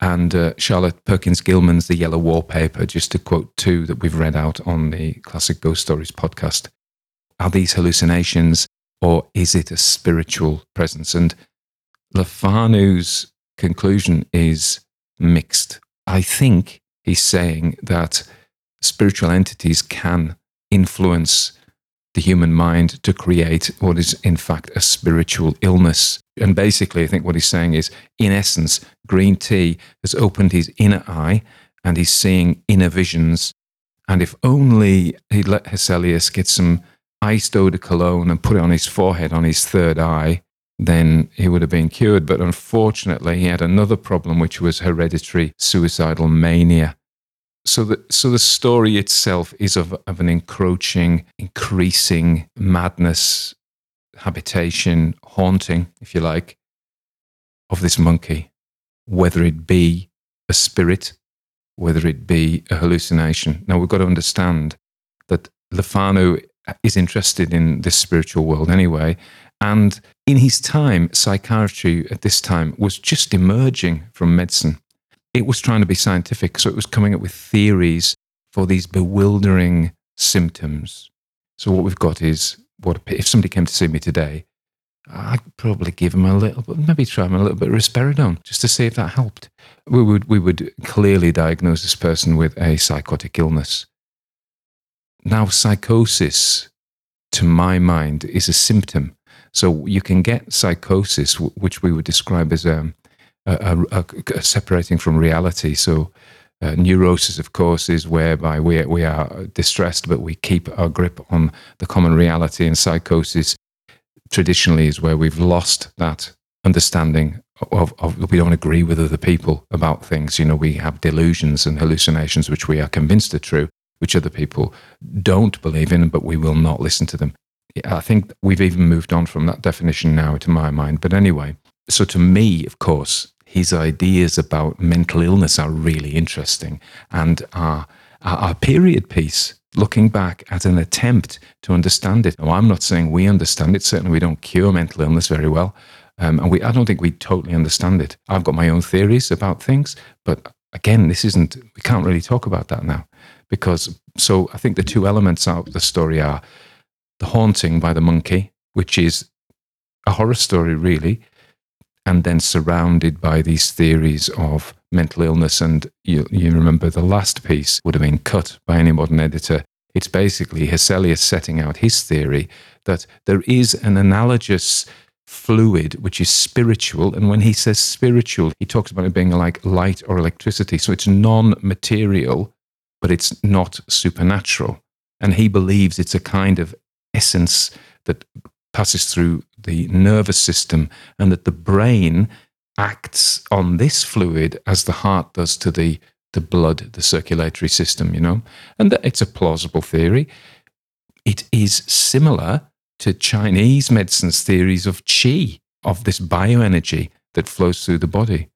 and uh, Charlotte Perkins Gilman's The Yellow Wallpaper, just to quote two that we've read out on the Classic Ghost Stories podcast. Are these hallucinations or is it a spiritual presence? And Le Fanu's conclusion is mixed. I think he's saying that spiritual entities can influence the human mind to create what is in fact a spiritual illness. And basically, I think what he's saying is, in essence, green tea has opened his inner eye and he's seeing inner visions. And if only he'd let Hesselius get some iced eau de cologne and put it on his forehead, on his third eye, then he would have been cured. But unfortunately, he had another problem, which was hereditary suicidal mania so the so the story itself is of of an encroaching, increasing madness, habitation, haunting, if you like, of this monkey, whether it be a spirit, whether it be a hallucination. Now we've got to understand that Le Fanu is interested in this spiritual world anyway. And in his time, psychiatry at this time was just emerging from medicine it was trying to be scientific. So it was coming up with theories for these bewildering symptoms. So what we've got is what if somebody came to see me today, I'd probably give them a little, but maybe try them a little bit of risperidone just to see if that helped. We would we would clearly diagnose this person with a psychotic illness. Now, psychosis, to my mind, is a symptom. So you can get psychosis, which we would describe as a, separating from reality. So, uh, neurosis, of course, is whereby we, we are distressed, but we keep our grip on the common reality. And psychosis traditionally is where we've lost that understanding of, of, we don't agree with other people about things. You know, we have delusions and hallucinations which we are convinced are true, which other people don't believe in, but we will not listen to them. I think we've even moved on from that definition now, to my mind. But anyway, so to me, of course, his ideas about mental illness are really interesting and are, a period piece looking back at an attempt to understand it. Now, I'm not saying we understand it. Certainly, we don't cure mental illness very well. Um, and we, I don't think we totally understand it. I've got my own theories about things, but again, this isn't, we can't really talk about that now because, so I think the two elements of the story are the haunting by the monkey, which is a horror story, really, and then surrounded by these theories of mental illness. And you, you remember the last piece would have been cut by any modern editor. It's basically Hesselius setting out his theory that there is an analogous fluid which is spiritual. And when he says spiritual, he talks about it being like light or electricity. So it's non material, but it's not supernatural. And he believes it's a kind of essence that passes through the nervous system and that the brain acts on this fluid as the heart does to the, the blood, the circulatory system, you know? And that it's a plausible theory. It is similar to Chinese medicine's theories of qi, of this bioenergy that flows through the body.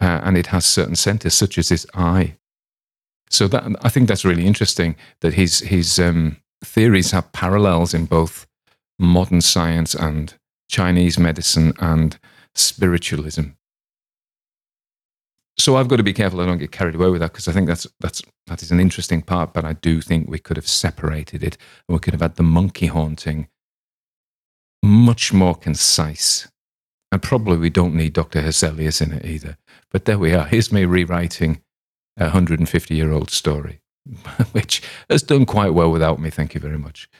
Uh, and it has certain centers, such as this eye. So that I think that's really interesting that his his um, theories have parallels in both modern science and Chinese medicine and spiritualism. So I've got to be careful I don't get carried away with that because I think that's that's that is an interesting part. But I do think we could have separated it. We could have had the monkey haunting much more concise. And probably we don't need Dr. Hesselius in it either. But there we are. Here's me rewriting a 150 year old story, which has done quite well without me. Thank you very much.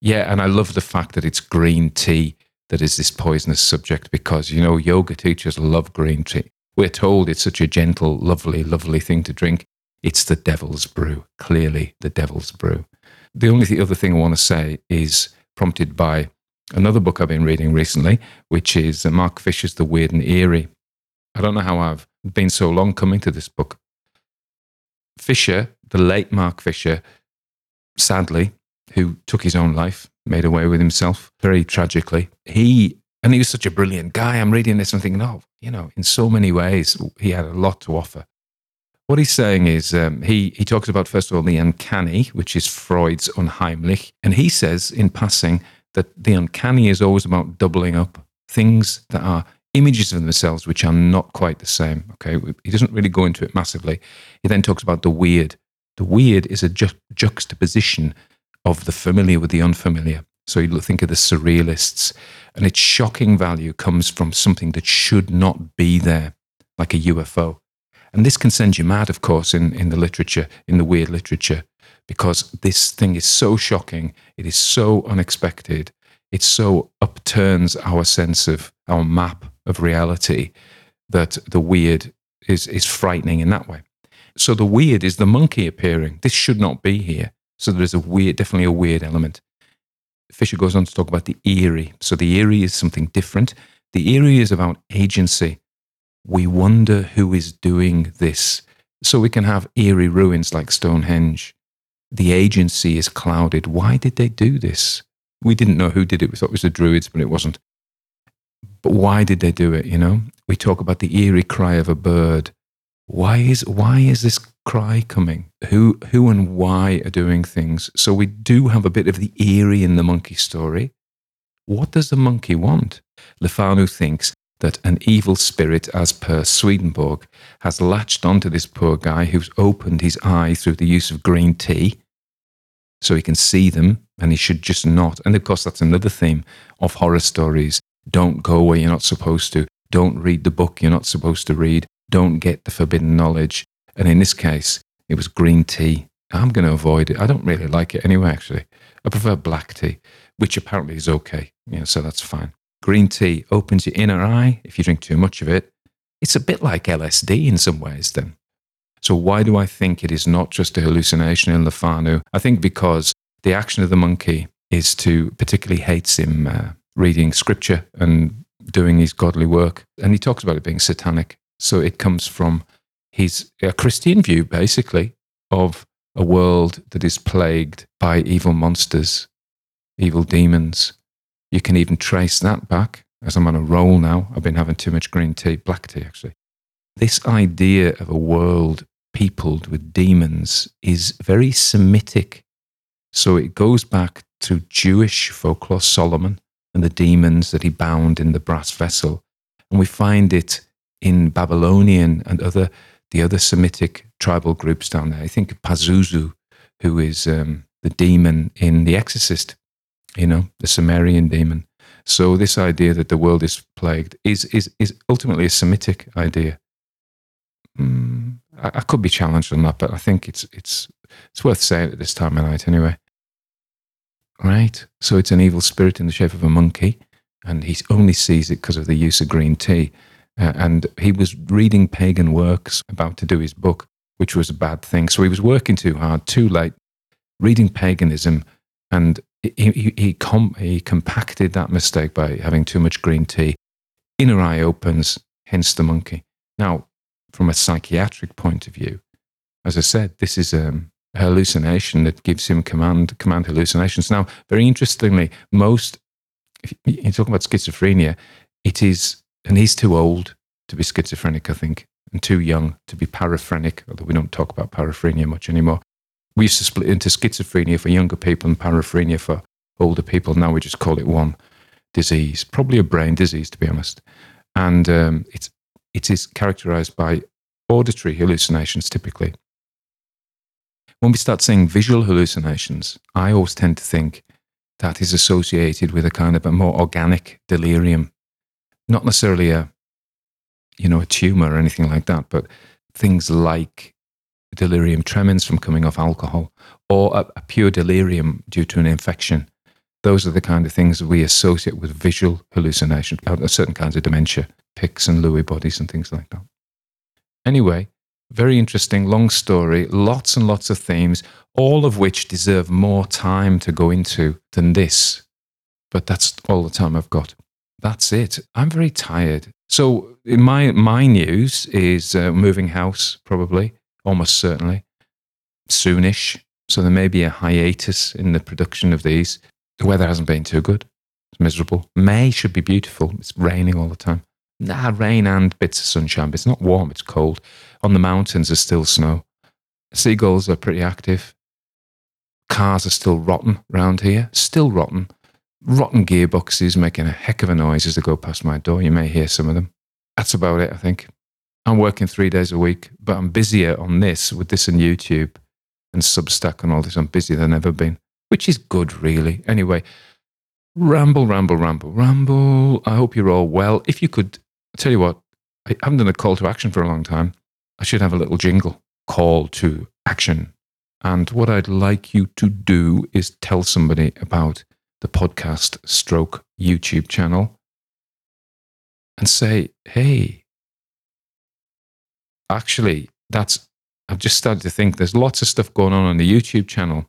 Yeah, and I love the fact that it's green tea that is this poisonous subject because, you know, yoga teachers love green tea. We're told it's such a gentle, lovely, lovely thing to drink. It's the devil's brew, clearly the devil's brew. The only other thing I want to say is prompted by another book I've been reading recently, which is uh, Mark Fisher's The Weird and Eerie. I don't know how I've been so long coming to this book. Fisher, the late Mark Fisher, sadly, who took his own life, made away with himself very tragically. He, and he was such a brilliant guy. I'm reading this and thinking, oh, you know, in so many ways, he had a lot to offer. What he's saying is um, he, he talks about, first of all, the uncanny, which is Freud's unheimlich. And he says, in passing, that the uncanny is always about doubling up things that are images of themselves which are not quite the same. Okay, he doesn't really go into it massively. He then talks about the weird. The weird is a ju- juxtaposition of the familiar with the unfamiliar. So you think of the surrealists, and its shocking value comes from something that should not be there, like a UFO. And this can send you mad, of course, in, in the literature, in the weird literature because this thing is so shocking. It is so unexpected. It so upturns our sense of our map of reality that the weird is, is frightening in that way. So the weird is the monkey appearing. This should not be here. So there is a weird, definitely a weird element. Fisher goes on to talk about the eerie. So the eerie is something different. The eerie is about agency. We wonder who is doing this. So we can have eerie ruins like Stonehenge the agency is clouded. Why did they do this? We didn't know who did it. We thought it was the Druids, but it wasn't. But why did they do it? You know, we talk about the eerie cry of a bird. Why is why is this cry coming? Who who and why are doing things? So we do have a bit of the eerie in the monkey story. What does the monkey want? Le Fanu thinks that an evil spirit, as per Swedenborg, has latched onto this poor guy who's opened his eye through the use of green tea so he can see them and he should just not. And of course, that's another theme of horror stories. Don't go where you're not supposed to. Don't read the book you're not supposed to read. Don't get the forbidden knowledge. And in this case, it was green tea. I'm going to avoid it. I don't really like it anyway, actually. I prefer black tea, which apparently is okay. So that's fine. Green tea opens your inner eye if you drink too much of it. It's a bit like LSD in some ways, then. So, why do I think it is not just a hallucination in Le Fanu? I think because the action of the monkey is to particularly hates him uh, reading scripture and doing his godly work. And he talks about it being satanic. So, it comes from his a Christian view, basically, of a world that is plagued by evil monsters, evil demons, you can even trace that back, as I'm on a roll now. I've been having too much green tea, black tea actually. This idea of a world peopled with demons is very Semitic. So it goes back to Jewish folklore, Solomon and the demons that he bound in the brass vessel. And we find it in Babylonian and other the other Semitic tribal groups down there. I think Pazuzu, who is um, the demon in The Exorcist, you know, the Sumerian demon. So this idea that the world is plagued is is is ultimately a Semitic idea. Mm, I, I, could be challenged on that, but I think it's it's it's worth saying at this time of night anyway. Right. So it's an evil spirit in the shape of a monkey, and he only sees it because of the use of green tea. Uh, and he was reading pagan works about to do his book, which was a bad thing. So he was working too hard, too late, reading paganism, and he, he, he, com- he compacted that mistake by having too much green tea. Inner eye opens, hence the monkey. Now, from a psychiatric point of view, as I said, this is um, a hallucination that gives him command command hallucinations. Now, very interestingly, most if you talk about schizophrenia, it is, and he's too old to be schizophrenic, I think, and too young to be paraphrenic, although we don't talk about paraphrenia much anymore. We used to split into schizophrenia for younger people and paraphrenia for older people. Now we just call it one disease, probably a brain disease, to be honest. And um, it's, it is characterized by auditory hallucinations typically. When we start seeing visual hallucinations, I always tend to think that is associated with a kind of a more organic delirium, not necessarily a, you know, a tumor or anything like that, but things like delirium tremens from coming off alcohol or a, a pure delirium due to an infection. Those are the kind of things we associate with visual hallucination, uh, certain kinds of dementia, Pick's and Lewy bodies and things like that. Anyway, very interesting, long story, lots and lots of themes, all of which deserve more time to go into than this. But that's all the time I've got. That's it. I'm very tired. So my my news is uh, moving house, probably, almost certainly, soonish. So there may be a hiatus in the production of these. The weather hasn't been too good. It's miserable. May should be beautiful. It's raining all the time. Nah, rain and bits of sunshine, but it's not warm, it's cold. On the mountains, there's still snow. Seagulls are pretty active. Cars are still rotten round here, still rotten. Rotten gearboxes making a heck of a noise as they go past my door. You may hear some of them. That's about it, I think. I'm working three days a week, but I'm busier on this with this and YouTube and Substack and all this. I'm busier than ever been, which is good, really. Anyway, ramble, ramble, ramble, ramble. I hope you're all well. If you could I tell you what, I haven't done a call to action for a long time. I should have a little jingle call to action. And what I'd like you to do is tell somebody about the podcast stroke YouTube channel and say, hey, actually, that's, I've just started to think there's lots of stuff going on on the YouTube channel.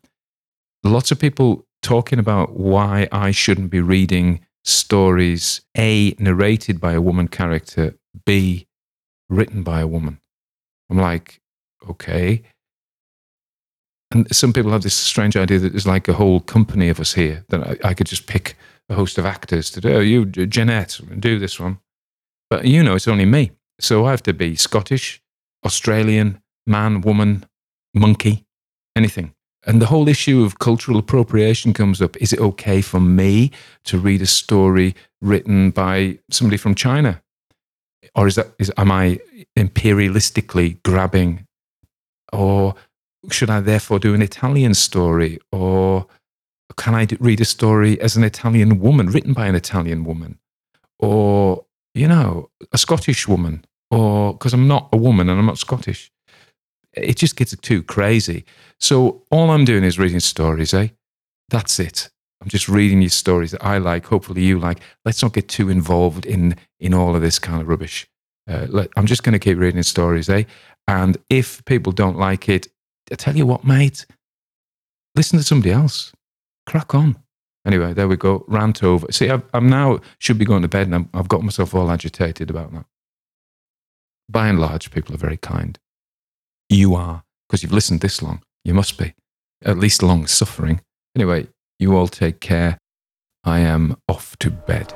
Lots of people talking about why I shouldn't be reading stories A, narrated by a woman character, B, written by a woman. I'm like, okay. And some people have this strange idea that there's like a whole company of us here that I, I could just pick a host of actors to do. Oh, you, Jeanette, do this one. But you know, it's only me. So I have to be Scottish, Australian, man, woman, monkey, anything. And the whole issue of cultural appropriation comes up. Is it okay for me to read a story written by somebody from China? Or is that, is, am I imperialistically grabbing? Or should I therefore do an Italian story? Or can I read a story as an Italian woman, written by an Italian woman? Or, you know, a Scottish woman? Or because I'm not a woman and I'm not Scottish it just gets too crazy. So all I'm doing is reading stories, eh? That's it. I'm just reading you stories that I like. Hopefully you like. Let's not get too involved in in all of this kind of rubbish. Uh, let, I'm just going to keep reading stories, eh? And if people don't like it, I tell you what, mate, listen to somebody else. Crack on. Anyway, there we go. Rant over. See, i am now should be going to bed, and i I've got myself all agitated about that. By and large, people are very kind. You are, because you've listened this long. You must be, at least long suffering. Anyway, you all take care. I am off to bed.